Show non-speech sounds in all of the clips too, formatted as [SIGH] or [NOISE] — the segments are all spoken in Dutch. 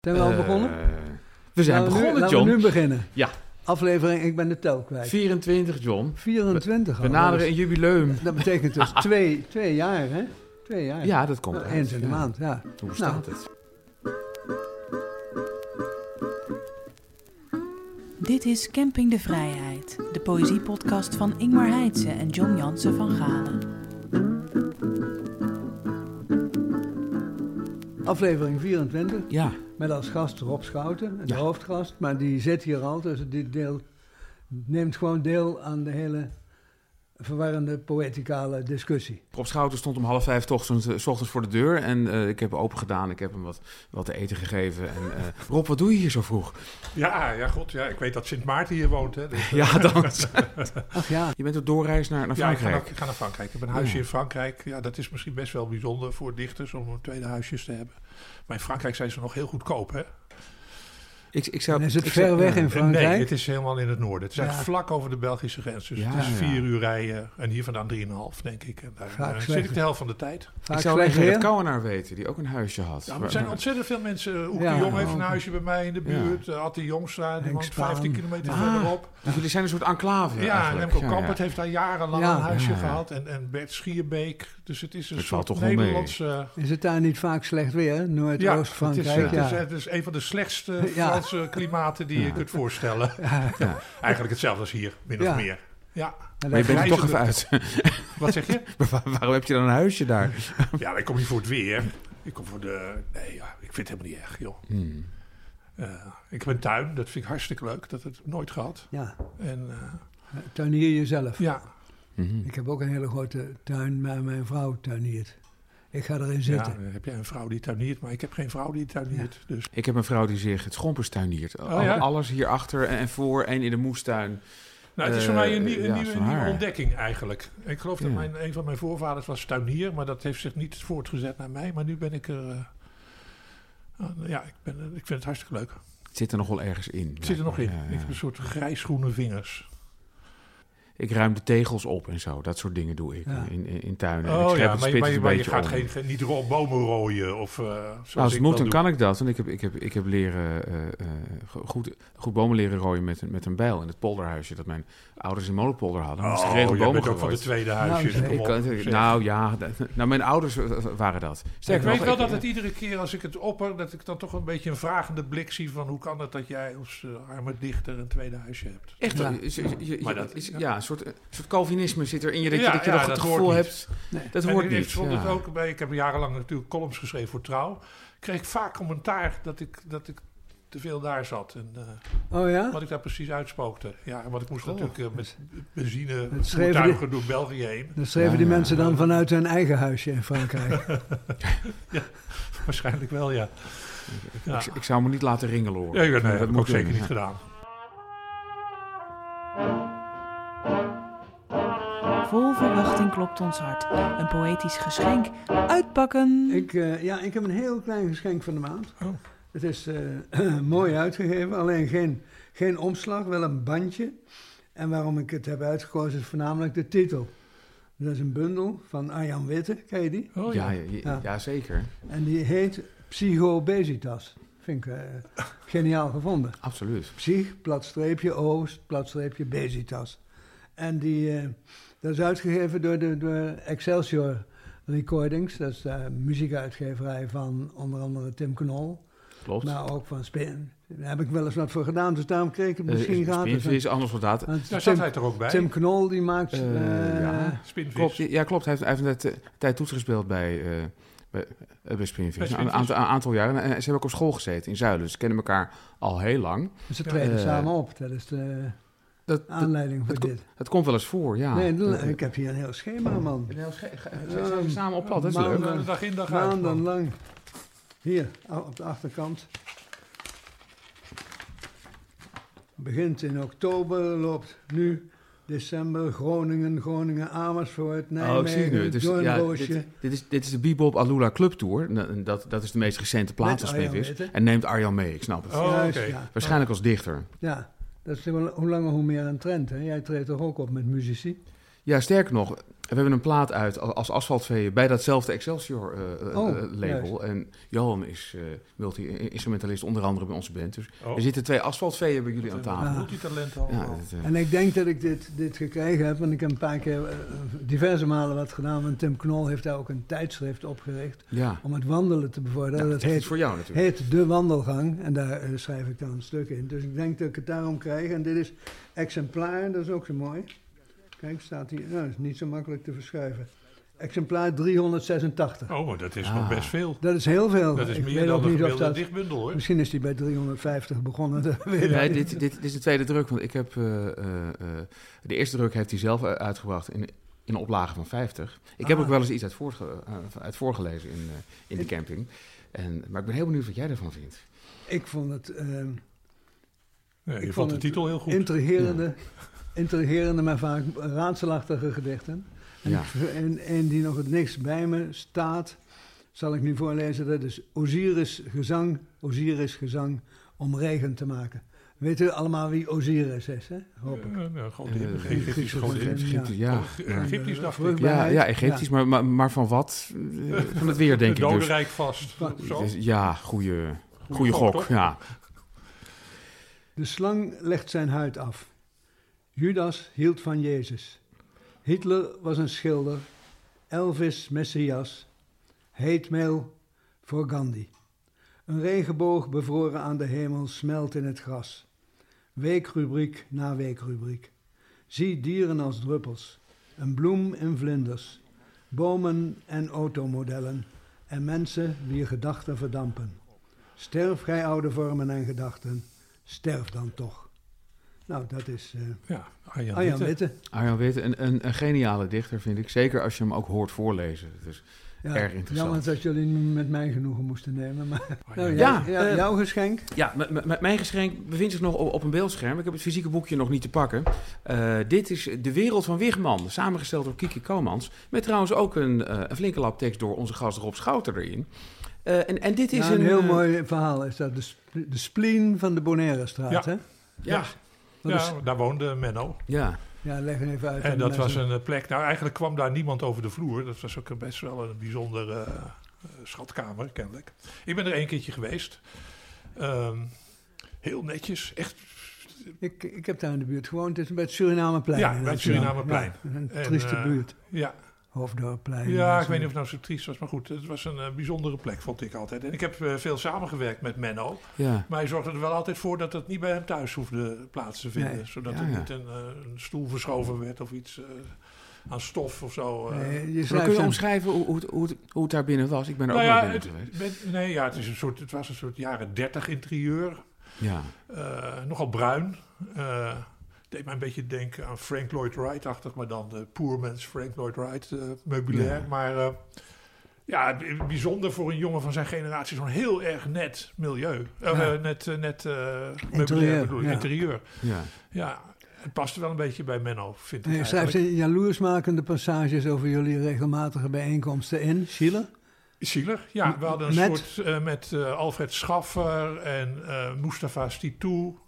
Zijn we al Eh, begonnen? We zijn Laten we nu- begonnen, laten John. we nu beginnen. Ja. Aflevering, ik ben de tel kwijt. 24, John. 24 al. We naderen een jubileum. Dat betekent dus [LAUGHS] twee, twee jaar, hè? Twee jaar. Ja, dat komt Nou, uit. Eens in de Ja. maand, ja. Hoe Nou. staat het? Dit is Camping de Vrijheid, de poëziepodcast van Ingmar Heitse en John Jansen van Galen. Aflevering 24, Ja, met als gast Rob Schouten, de Ja. hoofdgast. Maar die zit hier al, dus die deel, neemt gewoon deel aan de hele verwarrende poëticale discussie. Rob Schouten stond om half vijf toch zo'n- s ochtends voor de deur. En eh, ik heb open gedaan. Ik heb hem wat, wat te eten gegeven. En, eh, [LAUGHS] Rob, wat doe je hier zo vroeg? Ja, ja, god, ja. Ik weet dat Sint Maarten hier woont. Hè, dus, [LAUGHS] Ja, dan. [LAUGHS] Ach ja, Je bent op doorreis naar, naar ja, ik ga, Frankrijk. naar, ik ga naar Frankrijk. Ik heb een huisje in Frankrijk. Ja, dat is misschien best wel bijzonder voor dichters om een tweede huisjes te hebben. Maar in Frankrijk zijn ze nog heel goedkoop, hè? Ik, ik zou, en is het ik ver zou- weg ja. in Frankrijk? Nee, het is helemaal in het noorden. Het is Ja. eigenlijk vlak over de Belgische grens. Dus Ja, het is ja. vier uur rijden en hier vandaan drieënhalf, denk ik. En daar Vaak eh, zit ik de helft van de tijd. Vaak Ik zou alleen Gerrit. Kouwenaar weten, die ook een huisje had. Ja, er zijn ontzettend veel mensen. Ja, de Jong heeft een ook. huisje bij mij in de buurt. Uh, Attie Jongstra, die Henk woont Spaan. 15 kilometer Ah. verderop. Dus jullie zijn een soort enclave Ja. Remco Ja, Kampert ja. heeft daar jarenlang Ja. een huisje gehad. En, en Bert Schierbeek. Dus het is een Het valt soort toch wel mee. Nederlandse... Is het daar niet vaak slecht weer? Noordoost-Frankrijk, het, ja. het is een van de slechtste [LAUGHS] Klimaten die Ja. je kunt voorstellen. Ja. [LAUGHS] Eigenlijk hetzelfde als hier, min Ja. of meer. Ja, Maar je bent er toch even uit. [LAUGHS] wat zeg je? [LAUGHS] Waar- Waarom heb je dan een huisje daar? Ja, ik kom niet voor het weer. Ik kom voor de... Nee, ja, ik vind het helemaal niet erg, joh. Hmm. Eh, ik heb een tuin, dat vind ik hartstikke leuk. Dat heb ik nooit gehad. Ja, En eh, tuinier jezelf. ja, Mhm. Ik heb ook een hele grote tuin, maar mijn vrouw tuiniert. Ik ga erin ja, zitten. dan heb jij een vrouw die tuiniert, maar ik heb geen vrouw die tuiniert. Dus Ik heb een vrouw die zich het schompers tuiniert. Oh, ja? Alles hierachter en voor en in de moestuin. Nou, het is voor mij een, Eh, nie- een ja, nieuwe, nieuwe ontdekking eigenlijk. Ik geloof dat Ja. mijn, een van mijn voorvaders was tuinier, maar dat heeft zich niet voortgezet naar mij. Maar nu ben ik er... eh, ja, ik, ben, ik vind het hartstikke leuk. Het zit er nog wel ergens in. Het zit er nog in. Ja, ja. Ik heb een soort grijsgroene vingers. Ik ruim de tegels op en zo. Dat soort dingen doe ik Ja. in, in, in tuinen. En ik Oh schep ja, maar, maar, maar je gaat om. geen, geen, niet ro- bomen rooien of uh, zoals Nou, als ik het moet, dan doe. kan ik dat. Want ik heb, ik heb, ik heb leren, eh, eh, goed, goed bomen leren rooien met, een- met een bijl in het polderhuisje dat mijn ouders in Molenpolder hadden. Oh, jij bomen bent ook van de tweede huisjes. Nou, Ik nou ja, nou mijn ouders eh, waren dat. ik Sterker weet wel ik- dat het iedere keer als ik het opper, dat ik dan toch een beetje een vragende blik zie van hoe kan het dat jij als eh, arme dichter een tweede huisje hebt. Echt, Ja. Maar dat- is- ja. Ja, een soort, een soort Calvinisme zit erin je dat je, Ja, dat je ja, nog dat het gevoel niet. hebt. Nee. Dat En hoort ik niet. vond het ja. ook bij, ik heb jarenlang natuurlijk columns geschreven voor Trouw. Kreeg ik vaak commentaar dat ik, dat ik te veel daar zat. En eh, Oh ja? wat ik daar precies uitspookte. Ja, want ik moest Oh. natuurlijk eh, met benzine voertuigen door België heen. Dat schreven Ja, die ja. mensen dan vanuit hun eigen huisje in Frankrijk. [LAUGHS] Waarschijnlijk wel, ja. Ja. Ik, ik zou me niet laten ringelen hoor. Ja, ja, nee, dat heb ik ook zeker niet ja. gedaan. Vol verwachting klopt ons hart. Een poëtisch geschenk. Uitpakken! ik, eh, ja, ik heb een heel klein geschenk van de maand. Oh. Het is eh, [CLEARS THROAT] mooi uitgegeven, alleen geen, geen omslag, wel een bandje. En waarom ik het heb uitgekozen is voornamelijk de titel. Dat is een bundel van Arjan Witte, ken je die? Oh, Ja, ja. ja, Ja. zeker. En die heet Psychobesitas. Vind ik eh, [LAUGHS] geniaal gevonden. Absoluut. Psych, platstreepje, oost, platstreepje, besitas. En die, eh, dat is uitgegeven door, de, door Excelsior Recordings. Dat is de muziekuitgeverij van onder andere Tim Knol. Klopt. Maar ook van Spin. Daar heb ik wel eens wat voor gedaan, dus daarom kreeg ik het Eh, misschien gratis. Spinvis, anders soldaat. Daar Tim, zat hij er ook bij. Tim Knol die maakt... Eh, eh, ja. Spinvis. Klopt, ja, klopt. Hij heeft, hij heeft een tijd, toets gespeeld bij, eh bij, bij Spinvis. Bij Een aantal, jaren. En ze hebben ook op school gezeten in Zuiden. Dus ze kennen elkaar al heel lang. Ze treden samen op. Dat is de Dat, aanleiding voor het dit. het komt wel eens voor, ja. nee, ik heb hier een heel schema, man. Ze Ja, zijn samen op pad, dat is maanden- leuk. Dag in dag uit. man. Maandenlang. Hier, op de achterkant. Begint in oktober, loopt nu december, Groningen, Groningen, Amersfoort, Oh, ik zie het nu. Nijmegen, Het is- ja, Doornroosje. dit, dit, is, dit is de Bebop Alula Club Tour. En Dat, dat is de meest recente plaat van Met Arjan Spinvis. Witte. En neemt Arjan mee, ik snap het. Oh, ja. Waarschijnlijk als dichter. Ja, dat is wel hoe langer hoe meer een trend. Hè? Jij treedt toch ook op met muzici? Ja, sterker nog, we hebben een plaat uit als asfaltveeën bij datzelfde Excelsior uh, oh, uh, label. En Johan is uh, multi-instrumentalist, onder andere bij onze band. Dus oh. er zitten twee asfaltveeën bij jullie aan tafel. Ja. Multitalent al. Ja, en ik denk dat ik dit, dit gekregen heb, want ik heb een paar keer diverse malen wat gedaan. Want Tim Knol heeft daar ook een tijdschrift opgericht ja. om het wandelen te bevorderen. dat heet, voor jou natuurlijk. heet De Wandelgang en daar schrijf ik dan een stuk in. Dus ik denk dat ik het daarom krijg. En dit is exemplaar, dat is ook zo mooi. Kijk, staat hier. Nou, dat is niet zo makkelijk te verschuiven. Exemplaar 386. Oh, maar dat is nog best veel. Dat is heel veel. Dat is ik meer dan een dat, dichtbundel, hoor. Misschien is die bij 350 begonnen. [LAUGHS] nee, dit, dit, dit, is de tweede druk. Want ik heb... Uh, uh, de eerste druk heeft hij zelf uitgebracht in, in een oplage van 50. Ik heb ah. ook wel eens iets uit, voorge, uit voorgelezen in, in de camping. En, maar ik ben heel benieuwd wat jij ervan vindt. Ik vond het... Ehm, ja, je vond de titel heel goed. Intrigerende intrigerende, maar vaak raadselachtige gedichten. En, ja. en, en, die nog het niks bij me staat, zal ik nu voorlezen. Dat is Osiris gezang, Osiris gezang om regen te maken. Weet u allemaal wie Osiris is, hè? Hoop ik. Ja, Egyptisch. Ja, Egyptisch dacht ik. Ja, ja Egyptisch, maar, maar, maar van wat? Van het weer, denk ik dus. Dodenrijk vast. Ja, goede, goede gok, ja. De slang legt zijn huid af. Judas hield van Jezus. Hitler was een schilder. Elvis Messias. Heetmeel voor Gandhi. Een regenboog bevroren aan de hemel smelt in het gras. Weekrubriek na weekrubriek. Zie dieren als druppels. Een bloem in vlinders. Bomen en automodellen. En mensen wier gedachten verdampen. Sterf gij oude vormen en gedachten. Sterf dan toch. Nou, dat is uh, ja, Arjan, Arjan Witte. Arjan Witte, een, een, een, geniale dichter vind ik. Zeker als je hem ook hoort voorlezen. Het is ja, erg interessant. Jammer dat jullie met mij genoegen moesten nemen. Maar, nou, ja, ja, uh, jouw geschenk? Ja, mijn geschenk bevindt zich nog op, een beeldscherm. Ik heb het fysieke boekje nog niet te pakken. Uh, dit is De Wereld van Wigman, samengesteld door Kiki Komans. Met trouwens ook een, een flinke lap tekst door onze gast Rob Schouter erin. en, en dit is een, een heel mooi verhaal. Is dat de, de spleen van de Bonaire-straat, hè? Ja, ja, daar woonde Menno. Ja. Ja, leg even uit. En dat was een eh, plek. Nou, eigenlijk kwam daar niemand over de vloer. Dat was ook best wel een bijzondere uh, schatkamer, kennelijk. Ik ben er één keertje geweest. Um, heel netjes. Echt. Ik, ik heb daar in de buurt gewoond. Het is bij het Surinameplein. Ja, bij het Surinameplein. Ja, een trieste uh, buurt. Ja, Hoofddorpplein. Ja, ik weet niet of het nou zo triest was, maar goed, het was een uh, bijzondere plek, vond ik altijd. En ik heb uh, veel samengewerkt met Menno, ja. maar hij zorgde er wel altijd voor dat het niet bij hem thuis hoefde plaats te vinden. Zodat ja, er niet een, uh, een, stoel verschoven werd of iets aan stof of zo. Nee, je kun je omschrijven hoe, hoe, hoe, het, hoe, het, daar binnen was? Ik ben er nou ook ja, binnen geweest. nee, ja, het, is een soort, het was een soort jaren dertig interieur. Ja. nogal bruin deed mij een beetje denken aan Frank Lloyd Wright-achtig, maar dan de poor man's Frank Lloyd Wright uh, meubilair. Maar uh, ja, bijzonder voor een jongen van zijn generatie, zo'n heel erg net milieu. Uh, ja. net net meubilair, bedoel, ja. interieur. Ja. ja, het past wel een beetje bij Menno, vind ik. Je schrijft jaloersmakende passages over jullie regelmatige bijeenkomsten in Chile. Schiller, ja. We hadden een met? soort met Alfred Schaffer en Mustafa Stitou.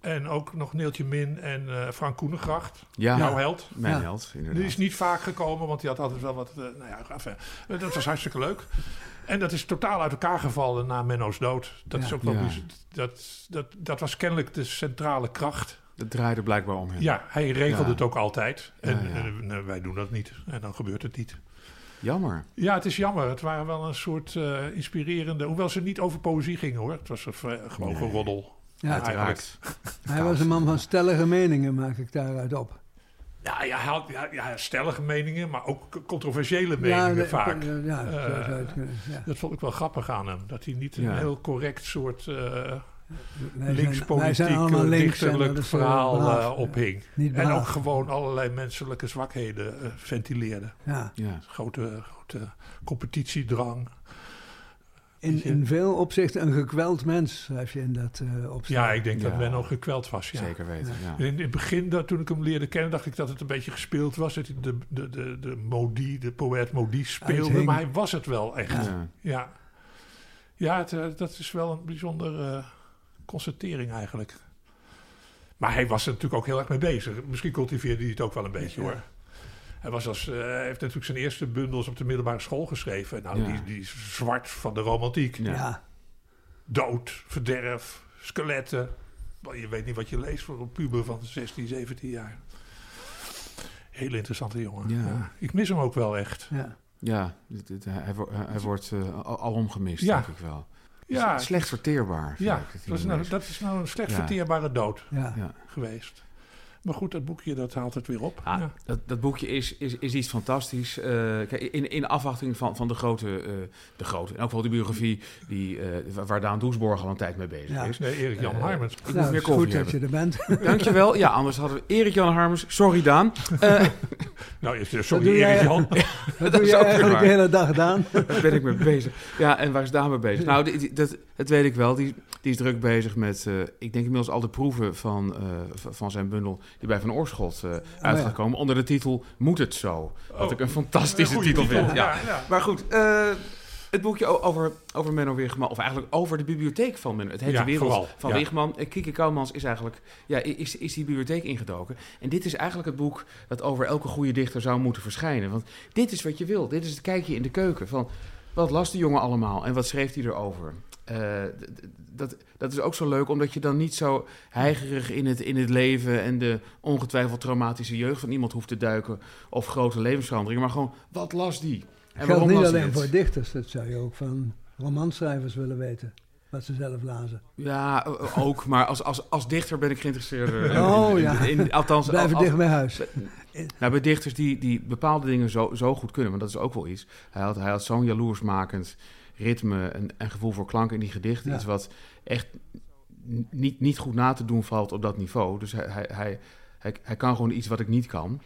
En ook nog Neeltje Min en uh, Frank Koenengracht. Ja, jouw held. Mijn ja. held, inderdaad. Die is niet vaak gekomen, want die had altijd wel wat... Uh, nou ja, enfin, dat was hartstikke leuk. En dat is totaal uit elkaar gevallen na Menno's dood. Dat, ja. is ook wel ja. dat, dat, dat was kennelijk de centrale kracht. Dat draaide blijkbaar om hem. Ja, hij regelde het ook altijd. En, en wij doen dat niet. En dan gebeurt het niet. Jammer. Ja, het is jammer. Het waren wel een soort inspirerende... Hoewel ze niet over poëzie gingen, hoor. Het was gewoon nee. geroddel. Ja, uiteraard. [LAUGHS] Hij was een man van stellige meningen, maak ik daaruit op. Ja, ja, ja, ja stellige meningen, maar ook controversiële meningen ja, vaak. Ja, uh, ja, Dat vond ik wel grappig aan hem. Dat hij niet een heel correct soort uh, linkspolitiek, dichterlijk verhaal uh, ophing. En ook gewoon allerlei menselijke zwakheden ventileerde. Ja. Grote, grote competitiedrang in, in veel opzichten een gekweld mens, schrijf je in dat uh, opzicht. Ja, ik denk ja. dat Menno gekweld was. Ja. Zeker weten. Ja. In, in, het begin, dat, toen ik hem leerde kennen, dacht ik dat het een beetje gespeeld was. Dat hij de, de, de, de Modi, de poëet Modi speelde. Maar hij was het wel echt. Ja, ja. het, uh, dat is wel een bijzondere uh, constatering eigenlijk. Maar hij was er natuurlijk ook heel erg mee bezig. Misschien cultiveerde hij het ook wel een beetje hoor. Hij, was als, eh, heeft natuurlijk zijn eerste bundels op de middelbare school geschreven. Nou, Ja. die, die is zwart van de romantiek. Ja. Ja. Dood, verderf, skeletten. Wel, Je weet niet wat je leest voor een puber van 16, 17 jaar. Hele interessante jongen. Ja. Ja. Ik mis hem ook wel echt. ja. Ja, dit- dit- hij, wo- hij wordt eh, al- alom gemist, Ja. denk ik wel. Ja, Slecht verteerbaar. ja dat, is nou, dat is nou een slecht Ja. verteerbare dood ja. Ja. geweest. Maar goed, dat boekje dat haalt het weer op. Ah, Ja. dat, dat boekje is, is, is iets fantastisch. Eh, kijk, in, in afwachting van, van de grote, eh, de grote, in elk geval de biografie die, eh, waar- Daan Doesborg al een tijd mee bezig Ja. is. Nee, Erik Jan Harmens. Ik Nou, meer goed koffie dat hebben. je er bent. [LAUGHS] Dankjewel. Ja, anders hadden we Erik-Jan Harmens. Sorry Daan. [LAUGHS] Eh, Nou, sorry Erik Jan. [LAUGHS] Dat doe is je eigenlijk waar. de hele dag gedaan. Daar ben ik mee bezig. Ja, en waar is Daan mee bezig? Nou, die, die- dat, dat weet ik wel. Die, die is druk bezig met, eh, ik denk inmiddels al de proeven van, eh, van zijn bundel... die bij Van Oorschot eh uit ja. gaat komen. Onder de titel Moet het zo? Wat Oh, ik een fantastische titel vind. Ja. Ja, ja. Maar goed, eh, het boekje over, over Menno Wigman... of eigenlijk over de bibliotheek van Menno. Het heet Ja, De Wereld vooral, van ja. Wigman. Eh, Kiki Kouwmans is eigenlijk... Ja, is, is die bibliotheek ingedoken. En dit is eigenlijk het boek dat over elke goede dichter zou moeten verschijnen. Want dit is wat je wil. Dit is het kijkje in de keuken. Van, wat las de jongen allemaal en wat schreef hij erover? Eh, dat, dat is ook zo leuk, omdat je dan niet zo heigerig in het, in het leven en de ongetwijfeld traumatische jeugd van iemand hoeft te duiken of grote levensveranderingen, maar gewoon, wat las die? En geldt niet alleen het? voor dichters. Dat zou je ook van romanschrijvers willen weten. Wat ze zelf lazen. Ja, ook, maar als, als, als dichter ben ik geïnteresseerd. eh, in- Oh, in- ja. in- althans, Blijven als- dicht bij huis. [LAUGHS] Nou, bij dichters die, die bepaalde dingen zo, zo goed kunnen, want dat is ook wel iets. Hij had, hij had zo'n jaloersmakend ritme en, en gevoel voor klank in die gedichten. Ja. Iets wat echt niet, niet goed na te doen valt op dat niveau. Dus hij, hij, hij, hij, hij kan gewoon iets wat ik niet kan.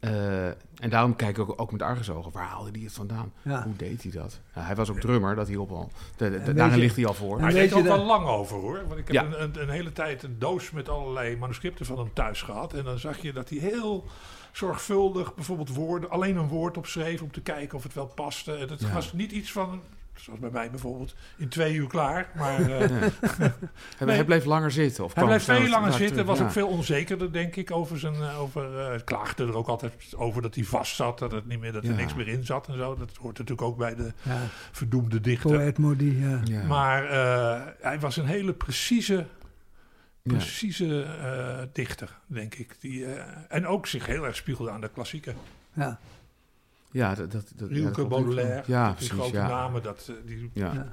Eh, en daarom kijk ik ook, ook met argusogen. Waar haalde hij het vandaan? Ja. Hoe deed hij dat? Nou, hij was ook drummer, dat hielp al. De, daarin je- ligt hij al voor. Hij weet deed je ook dat- wel lang over hoor. Want ik heb Ja. een, een, een hele tijd een doos met allerlei manuscripten van hem thuis gehad. En dan zag je dat hij heel zorgvuldig bijvoorbeeld woorden, alleen een woord opschreef om te kijken of het wel paste. En Ja. was niet iets van, zoals bij mij bijvoorbeeld, in twee uur klaar. Maar eh, [LAUGHS] [LAUGHS] Nee. hij, bleef langer zitten. Of hij blijft veel langer zitten. Was ja. ook veel onzekerder, denk ik, over zijn. eh, Over, eh, klaagde er ook altijd over dat hij vast zat. Dat, het niet meer, dat er Ja. niks meer in zat en zo. Dat hoort natuurlijk ook bij de Ja. verdoemde dichter. Poëet Modi, ja. Ja. Maar eh, hij was een hele precieze, Ja. precieze eh, dichter, denk ik. Die, eh, en ook zich heel erg spiegelde aan de klassieken. ja. Ja, dat, dat, dat, ja, dat. Baudelaire, Ja, die precies. grote Ja. namen, dat, eh, die Ja.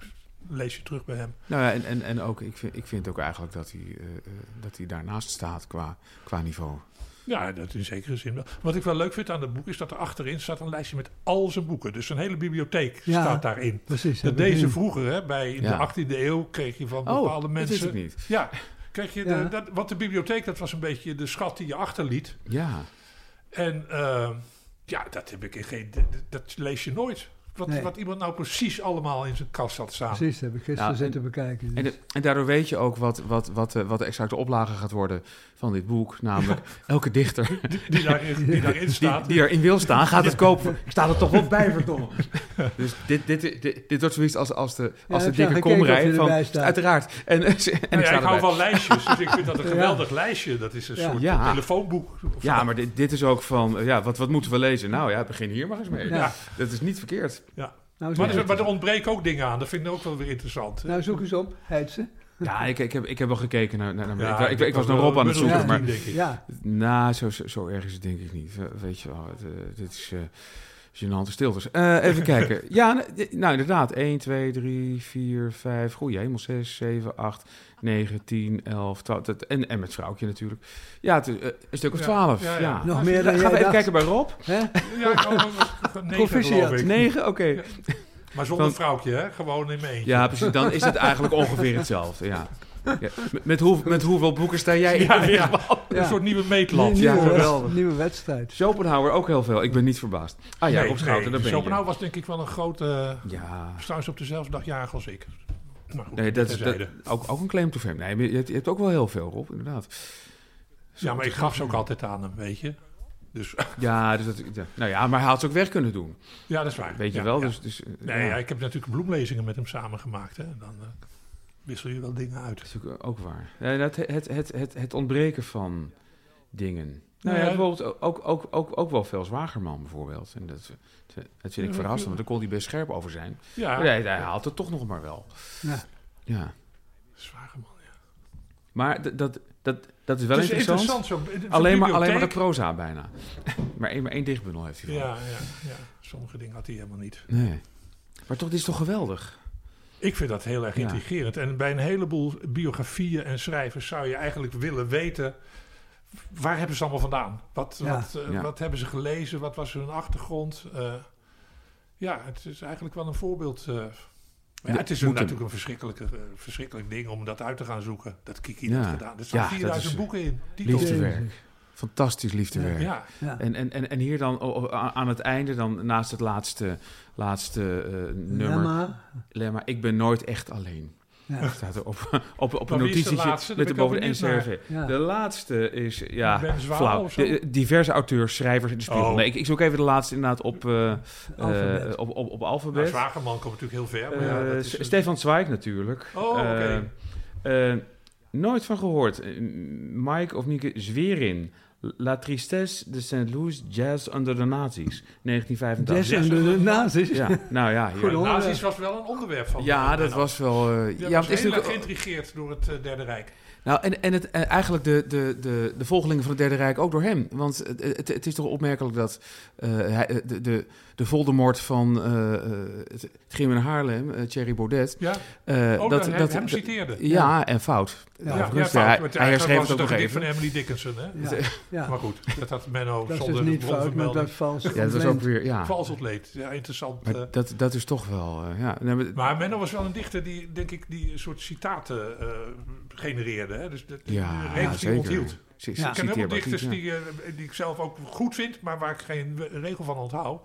Lees je terug bij hem. Nou ja, en, en, en ook, ik vind, ik vind ook eigenlijk dat hij, eh, eh, dat hij daarnaast staat qua, qua niveau. Ja, dat in zekere zin wel. Wat ik wel leuk vind aan het boek is dat er achterin staat een lijstje met al zijn boeken. Dus een hele bibliotheek Ja. staat daarin. Precies. Dat deze vroeger, hè, bij, in Ja. de 18e eeuw, kreeg je van bepaalde oh, dat mensen... wist ik niet. Ja, kreeg je Ja. De, dat, want de bibliotheek, dat was een beetje de schat die je achterliet. Ja, En eh, ja, dat heb ik in geen. Dat, lees je nooit. Wat, Nee. wat iemand nou precies allemaal in zijn kast had staan. Precies, dat heb ik gisteren Ja, en- zitten bekijken. en, de- en daardoor weet je ook wat, wat, wat, de- wat de exacte oplage gaat worden van dit boek. Namelijk, elke dichter [LAUGHS] Die, die, daarin, die daarin die, staat. die erin wil staan, gaat het kopen. [LAUGHS] Staat er toch wel bij, verdomme. [LAUGHS] Dus dit, dit, dit, dit wordt zoiets als, als de, als de dikke komrij van... staat? Uiteraard. En, en, ik Nou ik hou van lijstjes, dus ik vind dat een geweldig lijstje. Dat is een Ja. soort Ja. telefoonboek. Ja, maar dit, dit is ook van, eh, ja, wat, wat moeten we lezen? Nou ja, begin hier maar eens mee. Ja. Ja. Dat is niet verkeerd. Ja. nou, Maar, er, maar er ontbreken ook dingen aan. Dat vind ik ook wel weer interessant. nou, zoek eens op, Heidse. Ja, ik, ik, heb, ik heb wel gekeken naar... naar, naar Ja, ik, ik, ik was naar Rob aan het zoeken, Ja. maar... tien, denk ik. Ja, Nou, zo, zo, zo erg is het denk ik niet. We- Weet je wel, het, eh, dit is eh gênante stiltes. Eh, even [LAUGHS] kijken. Ja, n- d- nou inderdaad. 1, 2, 3, 4, 5, goeie hemel, 6, 7, 8, 9, 10, 11, 12. dat- En, en met vrouwtje natuurlijk. Ja, het, eh, een stuk of Ja, 12. ja, Ja, ja. nog meer dan Gaan we even kijken bij Rob? Hè? Ja, ik hou van negen, Proficiat. geloof ik. 9, oké. Maar zonder vrouwtje, hè? Gewoon in mijn eentje. Ja, precies. Dan is het eigenlijk ongeveer hetzelfde. Ja. Ja. Met, met, hoe, met hoeveel boeken sta jij in? Ja, ja. Ja. Een soort nieuwe meetlat. Ja, nieuwe, geweldig. wedst- nieuwe wedstrijd. Schopenhauer ook heel veel. Ik ben niet verbaasd. Ah ja, nee, Rob Schouten, nee, ben je. Schopenhauer was denk ik wel een grote... Ja. Trouwens op dezelfde dag jarig als ik. Maar goed, Nee, dat is ook, ook een claim to fame. Nee, je hebt, je hebt ook wel heel veel, Rob, inderdaad. Ja, maar ik gaf ze ook altijd aan hem, weet je. Dus [LAUGHS] Ja, dus dat, ja. Nou ja, maar hij had ze ook weg kunnen doen. ja, dat is waar. Weet je Ja, wel? ja. Dus, dus, eh, Nee, ja, ja, ik heb natuurlijk bloemlezingen met hem samengemaakt. Hè. Dan eh, wissel je wel dingen uit. dat is ook, ook waar. Dat, het, het, het, het ontbreken van dingen. Nou ja, Ja. bijvoorbeeld ook, ook, ook, ook wel veel Zwagerman bijvoorbeeld. En dat, dat vind ik verrassend, want daar kon hij best scherp over zijn. Ja, hij, hij haalt het toch nog maar wel. Ja. Ja. zware man. Ja. Maar dat, dat, dat is wel Het interessant. zo. Alleen maar, alleen maar de proza bijna. [LAUGHS] maar, één, maar één dichtbundel heeft hij Ja, ja, ja. Sommige dingen had hij helemaal niet. Nee. Maar toch, dit is toch geweldig? Ik vind dat heel erg Ja. intrigerend. En bij een heleboel biografieën en schrijvers zou je eigenlijk willen weten... waar hebben ze allemaal vandaan? Wat, Ja. wat, eh, wat hebben ze gelezen? Wat was hun achtergrond? Eh, ja, het is eigenlijk wel een voorbeeld. eh. Ja, het is een, natuurlijk een verschrikkelijke, eh, verschrikkelijk ding om dat uit te gaan zoeken. Dat Kiki Ja. heeft gedaan. Er staan Ja, dat 4000 is, boeken in. Titels. Liefdewerk. Fantastisch liefdewerk. Ja, Ja. En, en, en, en hier dan aan het einde, dan naast het laatste, laatste eh, nummer, Lemma. Lemma, ik ben nooit echt alleen. Ja. Staat er op, [LAUGHS] op, op een de notitietje met de wel benieuwd NCRV. Ja. De laatste is, ja, flauw. of zo? De- de- diverse auteurs, schrijvers in de spiegel. Oh. Nee, ik, ik zoek even de laatste inderdaad op, eh, eh, Alfabet. op, op, op nou, alfabet. Zwageman komt natuurlijk heel ver. Maar ja, Eh, dat is, Stefan Zweig natuurlijk. Oh, oké. Eh, eh, nooit van gehoord. Eh, Mike of Mieke Zwerin. La Tristesse de Saint-Louis Jazz under the Nazis. 1985. Jazz en de nazi's. Ja, nou ja. hier- Goed. Nazi's was wel een onderwerp van. ja, dat was wel... eh, Ja, ja, was het is heel erg natuurlijk... geïntrigeerd door het eh, Derde Rijk. Nou, en, en het, eh, eigenlijk de, de, de, de volgelingen van het Derde Rijk ook door hem. Want het, het, het is toch opmerkelijk dat eh, hij, de, de, de Voldemort van eh, eh, het, Grim in Haarlem, eh, Thierry Baudet... Ja, eh, ook dat, dat, hem citeerde. ja, en fout. Ja, Ja, fout, hij, herschreef was het ook nog een gedicht van even. Emily Dickinson. Hè? Ja. Ja. [LAUGHS] Maar goed, dat had Menno Dat is zonder dus niet fout, maar bronvermelding. dat is vals. Ja, dat was ook weer... Ja. Vals ontleed. Ja, interessant. Maar dat, dat is toch wel... eh, ja. Nee, maar- maar Menno was wel een dichter die, denk ik, die een soort citaten eh, genereerde. Hè? Dus dat, ja, de ja, regels die zeker. onthield. Ja. Ik ken heel veel citeerbaar dichters die, die ik zelf ook goed vind, maar waar ik geen regel van onthoud.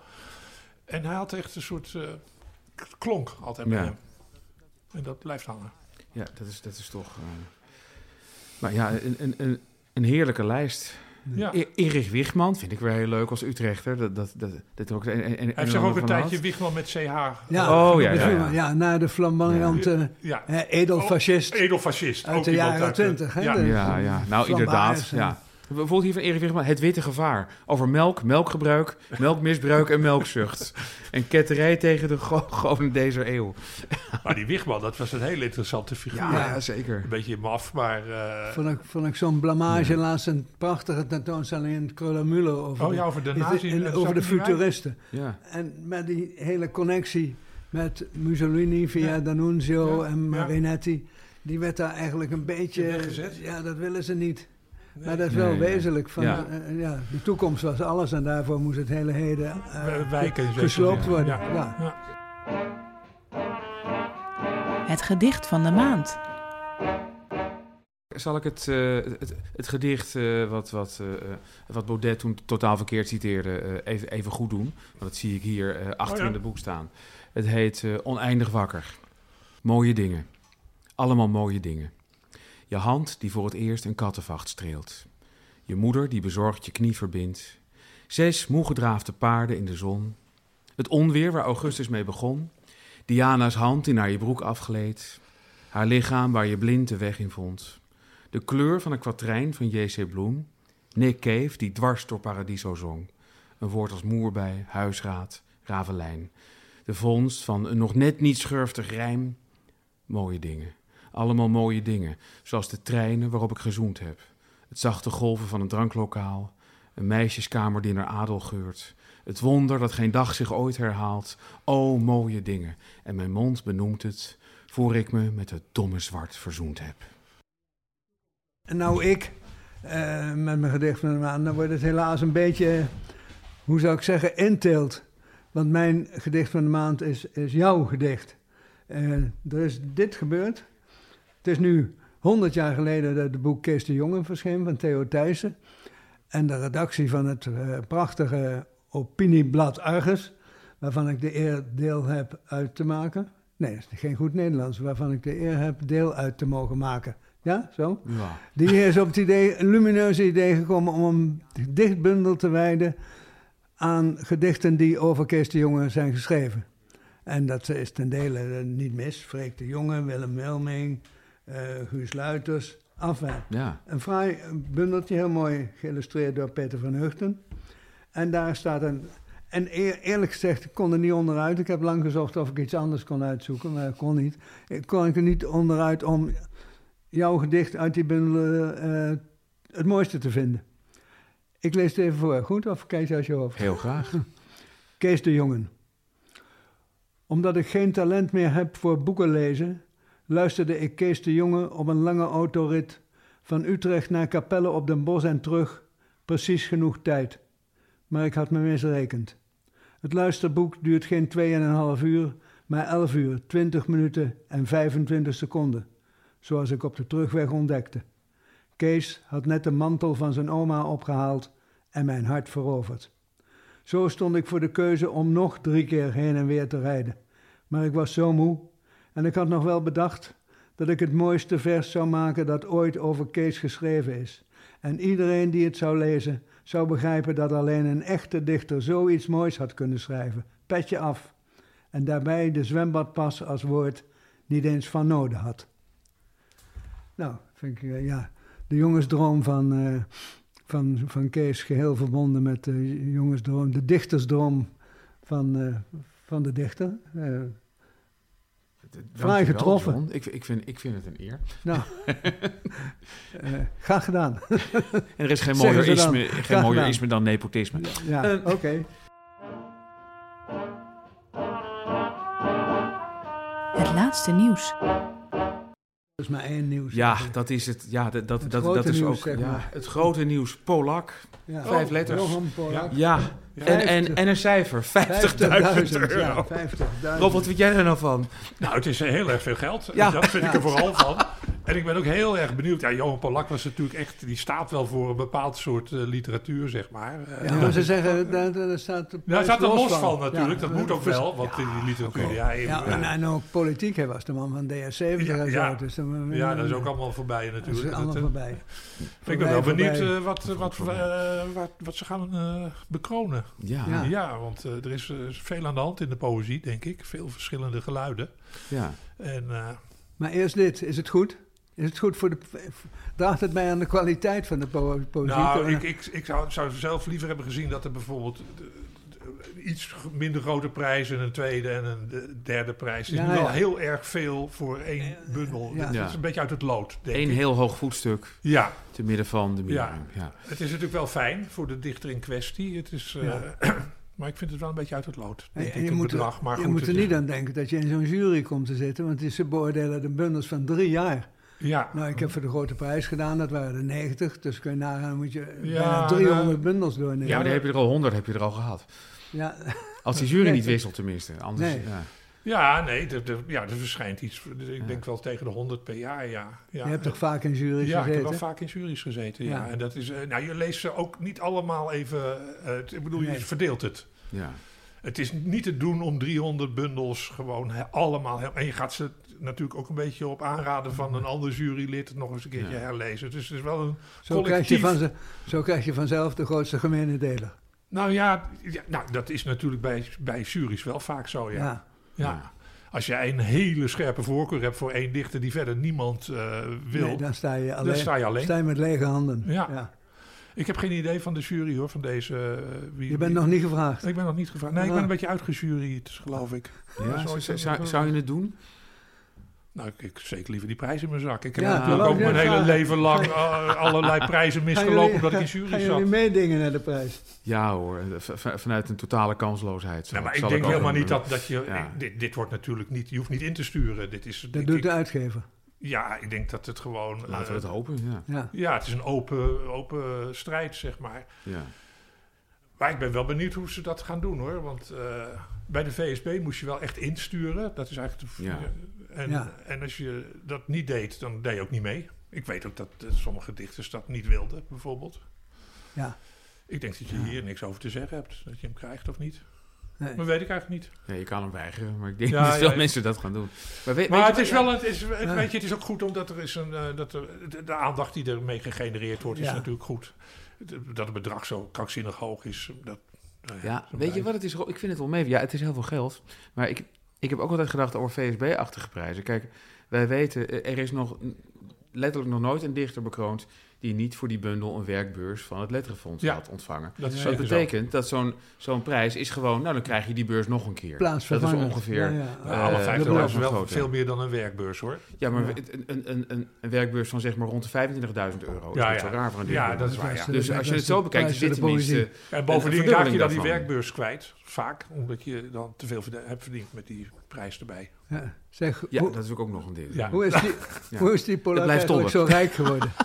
En hij had echt een soort eh, k- klonk altijd bij Ja. hem. En dat blijft hangen. Ja, dat is, dat is toch... eh, Maar ja, een, een, een, een heerlijke lijst. Ja. E- Erich Wichman vind ik weer heel leuk als Utrechter. Dat, dat, dat, dat ook, en, en, Hij heeft zich ook een tijdje Wichman met CH. Ja, Oh, ja, ja, film, ja. ja, na de flamboyante Ja, eh, edelfascist edelfascist. uit ook de jaren uit de- 20. hè, Ja, Ja, ja. Nou, inderdaad. en- Ja. Bijvoorbeeld hier van Erik Wichman, het witte gevaar. Over melk, melkgebruik, melkmisbruik en melkzucht. [LAUGHS] En ketterij tegen de go- goden deze eeuw. maar die Wichman, dat was een hele interessante figuur. Ja. zeker. Een beetje maf, maar... eh, Vond ik, vond ik zo'n blamage laatst een prachtige tentoonstelling in Kröller-Müller over, oh ja, over de in- en over de futuristen. Ja. En met die hele connectie met Mussolini via Ja. D'Annunzio Ja, en. Marinetti, die werd daar eigenlijk een beetje... Ja, dat willen ze niet. Nee. Maar dat is wel nee. wezenlijk. Van, Ja. eh, ja, de toekomst was alles en daarvoor moest het hele heden eh, wijken gesloopt worden. Ja. Ja. Ja. Het gedicht van de maand. Zal ik het, eh, het, het gedicht eh, wat, wat, eh, eh, wat Baudet toen totaal verkeerd citeerde eh, even, even goed doen? Want dat zie ik hier eh, achter Oh ja. in het boek staan. Het heet eh, Oneindig wakker. Mooie dingen. Allemaal mooie dingen. Je hand die voor het eerst een kattenvacht streelt. Je moeder die bezorgd je knie verbindt. Zes moe gedraafde paarden in de zon. Het onweer waar Augustus mee begon. Diana's hand die naar je broek afgleed. Haar lichaam waar je blind de weg in vond. De kleur van een kwatrijn van J.C. Bloem. Nick Cave die dwars door Paradiso zong. Een woord als moerbij, huisraad, ravelijn. De vondst van een nog net niet schurftig rijm. Mooie dingen. Allemaal mooie dingen. Zoals de treinen waarop ik gezoend heb. Het zachte golven van een dranklokaal. Een meisjeskamer die naar adel geurt. Het wonder dat geen dag zich ooit herhaalt. O, mooie dingen. En mijn mond benoemt het, voor ik me met het domme zwart verzoend heb. En nou ik, eh, met mijn gedicht van de maand, dan wordt het helaas een beetje, hoe zou ik zeggen, inteelt. Want mijn gedicht van de maand is, is jouw gedicht. Eh, er is dit gebeurd. Het is nu 100 jaar geleden dat het boek Kees de Jonge verscheen van Theo Thijssen. En de redactie van het eh, prachtige opinieblad Argus, waarvan ik de eer deel heb uit te maken. Nee, dat is geen goed Nederlands, waarvan ik de eer heb deel uit te mogen maken. Ja, zo? Ja. Die is op het idee, een lumineuze idee gekomen om een dichtbundel te wijden aan gedichten die over Kees de Jonge zijn geschreven. En dat is ten dele niet mis. Freek de Jonge, Willem Wilming, Guus Luiters, afwerp. Ja. Een fraai bundeltje, heel mooi geïllustreerd door Peter van Heugten. En daar staat een... En eer- eerlijk gezegd, ik kon er niet onderuit. Ik heb lang gezocht of ik iets anders kon uitzoeken, maar ik kon niet. Ik kon ik er niet onderuit om jouw gedicht uit die bundel eh, het mooiste te vinden. Ik lees het even voor, goed? Of je uit je hoofd? Heel graag. [LAUGHS] Kees de Jongen. Omdat ik geen talent meer heb voor boeken lezen, luisterde ik Kees de Jonge op een lange autorit van Utrecht naar Capelle op den Bosch en terug. Precies genoeg tijd. Maar ik had me misrekend. Het luisterboek duurt geen 2,5 uur, maar 11 uur, 20 minuten en 25 seconden. Zoals ik op de terugweg ontdekte. Kees had net de mantel van zijn oma opgehaald en mijn hart veroverd. Zo stond ik voor de keuze om nog drie keer heen en weer te rijden. Maar ik was zo moe en ik had nog wel bedacht dat ik het mooiste vers zou maken dat ooit over Kees geschreven is. En iedereen die het zou lezen, zou begrijpen dat alleen een echte dichter zoiets moois had kunnen schrijven. Petje af. En daarbij de zwembadpas als woord niet eens van noden had. Nou, vind ik, eh, ja, de jongensdroom van, eh, van, van Kees geheel verbonden met de jongensdroom, de dichtersdroom van, eh, van de dichter. Eh, Dankjewel, getroffen. John. Ik, ik, vind, ik vind het een eer. nou, [LAUGHS] eh, graag gedaan. En er is geen mooier isme, geen mooier isme dan nepotisme. Ja, Eh, oké. Het laatste nieuws. Er is maar één nieuws. Ja, dat is het. Ja, dat, dat, Het dat, grote dat is nieuws, ook zeg ja, maar. het grote nieuws. Polak. Ja. Vijf Oh, letters. Johan Polak. Ja, Ja. En, en, en een cijfer. 50.000 50.000. euro. Ja, 50.000. Rob, wat vind jij er nou van? Nou, het is heel erg veel geld. Ja. Dat vind ik er vooral van. En ik ben ook heel erg benieuwd. Ja, Johan Polak was natuurlijk echt... Die staat wel voor een bepaald soort eh, literatuur, zeg maar. Eh, Ja, maar ze zeggen, daar, daar staat hij staat er los van, natuurlijk. dat moet ook vers- wel, want in die literatuur... Ja, Ja, ja, en, en ook politiek, hij was de man van DS70 Ja, en zo. ja. Dus dan, ja, dat is ook allemaal voorbij dat is natuurlijk. allemaal Dat, eh, voorbij. Ik ben wel benieuwd voorbij. eh, wat, wat, eh, wat, wat ze gaan eh, bekronen. Ja, Ja. ja. Ja, want eh, er is eh, veel aan de hand in de poëzie, denk ik. Veel verschillende geluiden. En eh, Maar eerst dit, is het goed? Is het goed voor de... Draagt het bij aan de kwaliteit van de po poëzie? nou, ik, ik, ik zou, zou zelf liever hebben gezien dat er bijvoorbeeld eh, eh, iets minder grote prijs en een tweede en een de- derde prijs. Het is Ja, nu wel ja. heel erg veel voor één bundel. ja. Het Ja. is een beetje uit het lood, denk Eén ik. heel hoog voetstuk Ja, te midden van de Ja. muren. Ja. het is natuurlijk wel fijn voor de dichter in kwestie. Het is, eh, [CLEARS THROAT] maar ik vind het wel een beetje uit het lood. Denk En ik, je moet, bedrag. er, Maar je goed, moet er niet is- aan denken dat je in zo'n jury komt te zitten, want die- ze beoordelen de bundels van drie jaar. Ja, Nou, ik heb voor de grote prijs gedaan, dat waren er 90, dus kun je nagaan, moet je Ja, bijna 300 nou, bundels doornemen. ja, maar die heb je er al 100 heb je er al gehad. Ja, Als die jury Nee. niet wisselt tenminste. Anders, Nee. ja. ja nee, er, er- ja, er verschijnt iets. Ik Ja. denk wel tegen de 100 per jaar, ja. ja. je hebt toch vaak in jury's Ja, ik heb gezeten? wel vaak in juries gezeten, ja. Ja. En dat is, eh, nou, je leest ze ook niet allemaal even, eh, ik bedoel, je verdeelt het. Ja. Het is niet te doen om 300 bundels gewoon he- allemaal... he- en je gaat ze natuurlijk ook een beetje op aanraden van een ander jurylid nog eens een keertje Ja. herlezen. Dus het is wel een Zo krijg, je collectief... van ze, zo krijg je vanzelf de grootste gemene deler. Nou ja, ja nou, dat is natuurlijk bij, bij juries wel vaak zo, ja. Ja. ja. Ja. Als jij een hele scherpe voorkeur hebt voor één dichter die verder niemand eh, wil... Nee, dan sta je dan alleen. sta je alleen. sta je met lege handen. Ja. Ik heb geen idee van de jury hoor, van deze... eh, wie, Je bent wie- nog niet gevraagd. Ik ben nog niet gevraagd. Nee, ik Ah. ben een beetje uitgejuryd, geloof ik. Ja, zou, zou je het doen? Nou, ik, ik zeker liever die prijs in mijn zak. Ik heb Ja, natuurlijk ook mijn hele leven lang eh, allerlei prijzen misgelopen omdat ik in jury Gaan zat. jullie meedingen naar de prijs? Ja hoor, vanuit een totale kansloosheid. Nee, maar Zal ik denk helemaal niet dat, dat je... Ja. dit, dit wordt natuurlijk niet... Je hoeft niet in te sturen. Dit is, Dat doet ik- de uitgever. Ja, ik denk dat het gewoon... Laten we eh, het hopen, ja. Ja. Ja, het is een open, open strijd, zeg maar. ja. Maar ik ben wel benieuwd hoe ze dat gaan doen, hoor. Want eh, bij de VSB moest je wel echt insturen. Dat is eigenlijk... De, Ja. En, Ja. en als je dat niet deed, dan deed je ook niet mee. Ik weet ook dat eh, sommige dichters dat niet wilden, bijvoorbeeld. Ja. Ik denk dat je Ja. hier niks over te zeggen hebt. Dat je hem krijgt of niet. Nee. Maar weet ik eigenlijk niet. Ja, je kan hem weigeren, maar ik denk Ja, dat veel ja. mensen dat gaan doen. Maar, weet, Maar weet het je is wel, het is, het, Ja. weet je, het is ook goed omdat er is een, eh, dat er, de, de aandacht die ermee gegenereerd wordt, is natuurlijk goed. Dat het bedrag zo krankzinnig hoog is. Dat, nou Ja, weet je wat het is? Ik vind het wel mee. Ja, het is heel veel geld. Maar ik, ik heb ook altijd gedacht over VSB-achtige prijzen. Kijk, wij weten, eh, er is nog letterlijk nog nooit een dichter bekroond die niet voor die bundel een werkbeurs van het Letterenfonds Ja. had ontvangen. Dat is dat zo. betekent dat zo'n zo'n prijs is gewoon, nou dan krijg je die beurs nog een keer. Dat is ongeveer. Ja, Eh, alle dat 50 blijft is wel groter. veel meer dan een werkbeurs hoor. Ja, maar Ja. Een, een, een, een, werkbeurs van zeg maar rond de 25.000 euro Ja, is niet ja. zo raar voor een Ja, dat is waar, ja. Dus als je het zo bekijkt, is dit tenminste... En bovendien raak je dan die werkbeurs kwijt, vaak, omdat je dan te veel hebt verdiend met die prijs erbij. Ja. Zeg, Ja, hoe, dat is ook nog een ding. Ja. hoe, is die, [LAUGHS] Ja. hoe is die Polak blijft eigenlijk zo rijk geworden? [LAUGHS]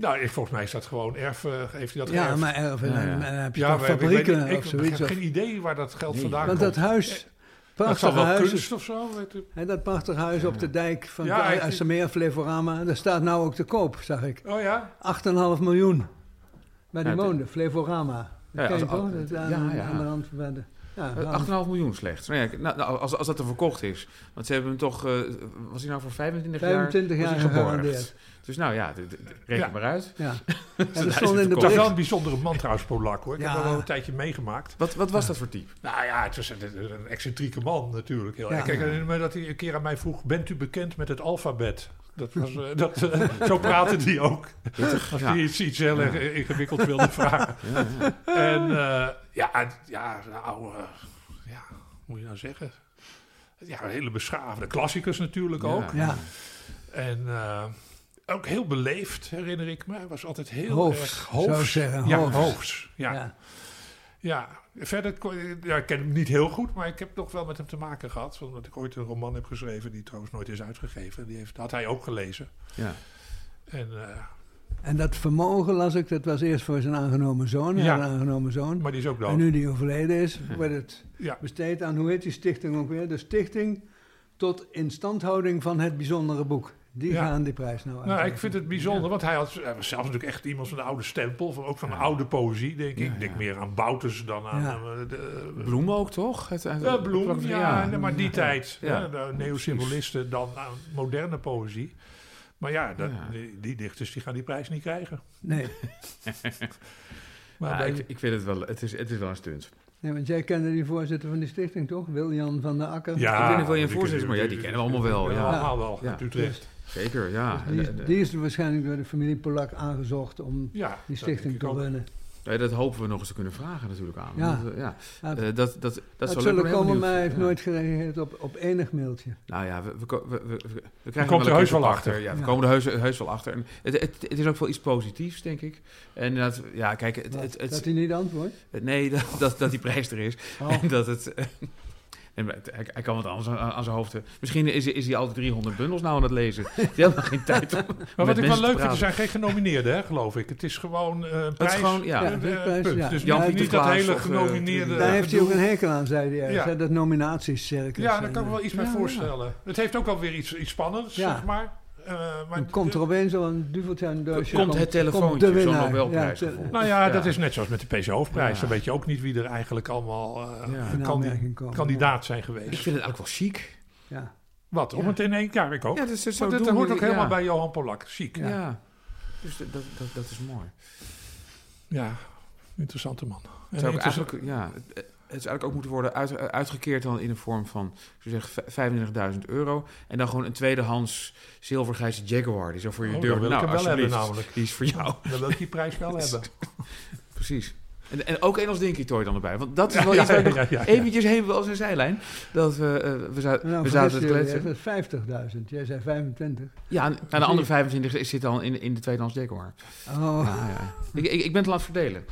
Nou, ik- volgens mij is dat gewoon erf, eh, heeft hij dat ja, geërfd. maar erven, Ja, ja. en, en heb je Ja, ik fabrieken ik, of zoiets? heb of- geen idee waar dat geld Nee. vandaan want komt. dat huis, dat prachtige wel huis, kunst of zo. Weet ik. hè, dat prachtige huis op de dijk van Ja, ja, ik- Assemeer, Flevorama, daar staat nou ook te koop, zag ik. Oh ja? 8,5 miljoen. Bij die Ja, woonde, Flevorama. Dat Ja, als-? Dat is aan, ja, ja. aan de rand van de... Ja, Eh, 8,5 miljoen slechts. Nou ja, nou, nou, als, als dat er verkocht is. Want ze hebben hem toch... eh, was hij nou voor 25, 25 jaar, jaar was hij geborgd. gegarandeerd. Dus nou ja, reken Ja. maar uit. Ja. En er is stond in de. Dat wel een bijzondere man trouwens, Polak hoor. Ik Ja. heb dat wel een tijdje meegemaakt. Wat, wat was dat voor type? Nou ja, het is een, een excentrieke man natuurlijk. Heel Ja. Kijk, herinner me dat hij een keer aan mij vroeg... Bent u bekend met het alfabet? Dat was, eh, dat, eh, [LAUGHS] zo praatte hij ook. Als Ja. hij iets, iets heel erg ingewikkeld wilde [LAUGHS] vragen. Ja, ja. En eh, ja, ja, nou, ja, hoe moet je nou zeggen? Ja, een hele beschaafde klassiekers natuurlijk ook. Ja, En eh, ook heel beleefd, herinner ik me. Hij was altijd heel Hoofs, erg hoofs. zeggen, Ja, hoofs. hoofs. Ja, ja. ja. Verder, ja, ik ken hem niet heel goed, maar ik heb nog wel met hem te maken gehad. Omdat ik ooit een roman heb geschreven die trouwens nooit is uitgegeven. Die heeft, had hij ook gelezen. Ja. En, eh, En dat vermogen las ik, dat was eerst voor zijn aangenomen zoon. Ja. een aangenomen zoon. maar die is ook dood. En nu die overleden is, wordt het Ja, besteed aan, hoe heet die stichting ook weer? De Stichting tot Instandhouding van het Bijzondere Boek. Die Ja. gaan die prijs nou nou, ik vind het bijzonder, want hij, had, hij was zelf natuurlijk echt iemand van de oude stempel. Van, ook van de oude poëzie, denk ik. Ja, Ik denk meer aan Bouters dan aan Ja. eh, de, Bloem ook, toch? Het, het- Ja, Bloem, ja, maar die Ja. tijd. De neosymbolisten dan aan moderne poëzie. Maar ja, dat. Die, die dichters die gaan die prijs niet krijgen. Nee. [LAUGHS] Maar ik, ik vind het wel, het is, het is wel een stunt. Nee, want jij kende die voorzitter van die stichting toch? Wiljan van der Akker. ja, ik weet niet wel je voorzitter is, maar ja, die kennen we allemaal wel, ja. allemaal wel, Ja. Utrecht. Zeker, ja. Die, is, En, eh, die is waarschijnlijk door de familie Polak aangezocht om Ja, die stichting te runnen. Nee, dat hopen we nog eens te kunnen vragen natuurlijk aan. Ja. Want, eh, ja. Ja, Eh, dat, dat, dat, dat dat leuk, komen, maar hij heeft Ja. nooit gereageerd op, op enig mailtje. Nou ja, we, we, we, we, we- we krijgen komt er heus wel te achter. Ja, we Ja. komen er heus, heus wel achter. En het, het, het is ook wel iets positiefs, denk ik. En inderdaad, ja, kijk, het, Wat? het, het, dat hij niet antwoordt? nee, [LAUGHS] dat, dat, dat die prijs er is. Oh. En dat het... eh, het- hij, hij kan wat anders aan, aan zijn hoofd. eh. Misschien is, is hij al 300 bundels nou aan het lezen. Hij heeft helemaal geen tijd om Maar wat ik wel leuk vind, er zijn geen genomineerden, hè, geloof ik. Het is gewoon eh, een prijs. gewoon, ja. eh, Ja, de eh, ja. Dus Jan niet, dat hele eh, genomineerde... Daar heeft hij ook een hekel aan, zei hij. Ja. Dat nominatiecircus. Ja, daar en, kan ik wel eh, iets bij ja, voorstellen. Het heeft ook wel weer iets, iets spannends, Ja. zeg maar. Eh, maar Dan komt er opeens zo'n duveltje aan de doosje. Komt het telefoontje, de zo'n. Nobelprijs Ja. Nou ja, Ja. dat is net zoals met de PC-hoofdprijs. Ja. Dan weet je ook niet wie er eigenlijk allemaal eh, Ja. komen. kandidaat zijn Ik geweest. vind het ook wel chic. Ja. Wat? Om Ja. het in één jaar, ik ook. Ja, zo maar dat hoort ook Ja. helemaal bij Johan Polak. Ziek. Ja. Ja, Dus dat, dat, dat, is mooi. interessante man. En ook eigenlijk, ja, het, het zou eigenlijk ook moeten worden uit, uitgekeerd dan in de vorm van, ik zou zeggen, 25.000 euro. En dan gewoon een tweedehands zilvergrijze Jaguar. Die zo voor je Oh, deur... dan wil ik nou, hem wel hebben namelijk. Die is voor jou. [LAUGHS] Dan wil ik die prijs wel [LAUGHS] hebben. [LAUGHS] Precies. En, en ook een als Dinky Toy dan erbij. Want dat is wel ja, iets waar ja, nog ja, ja. eventjes heen wil als een zijlijn. Dat we, eh, we, za- Nou, we zaten te kletsen. jij zegt 50.000. Jij zei 25. Ja, en en de andere 25 zit dan in, in de tweedehands Jaguar. Oh, Ja, ja. Ik, ik, ik ben te laat verdelen.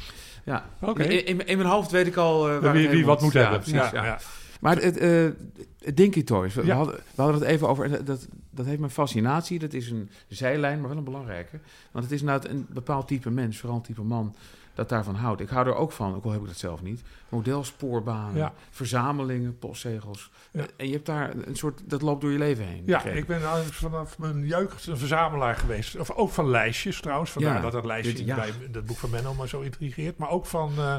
Ja. Oké. In, in, in mijn hoofd weet ik al... eh, waar Wie, wie wat moet hebben. precies, Ja. Maar het, het Dinky Toys, we, Ja. hadden, we hadden het even over, en dat, dat, dat heeft mijn fascinatie. Dat is een zijlijn, maar wel een belangrijke. Want het is inderdaad een bepaald type mens, vooral een type man, dat daarvan houdt. Ik hou er ook van, ook al heb ik dat zelf niet. Modelsporbanen, Ja. verzamelingen, postzegels. Ja. Eh, En je hebt daar een soort, dat loopt door je leven heen. Ja, begrepen. ik ben vanaf mijn jeugd een verzamelaar geweest. Of ook van lijstjes trouwens. Vandaar Ja, dat dat lijstje dit- ja. bij dat boek van Menno maar zo intrigeert. Maar ook van, eh,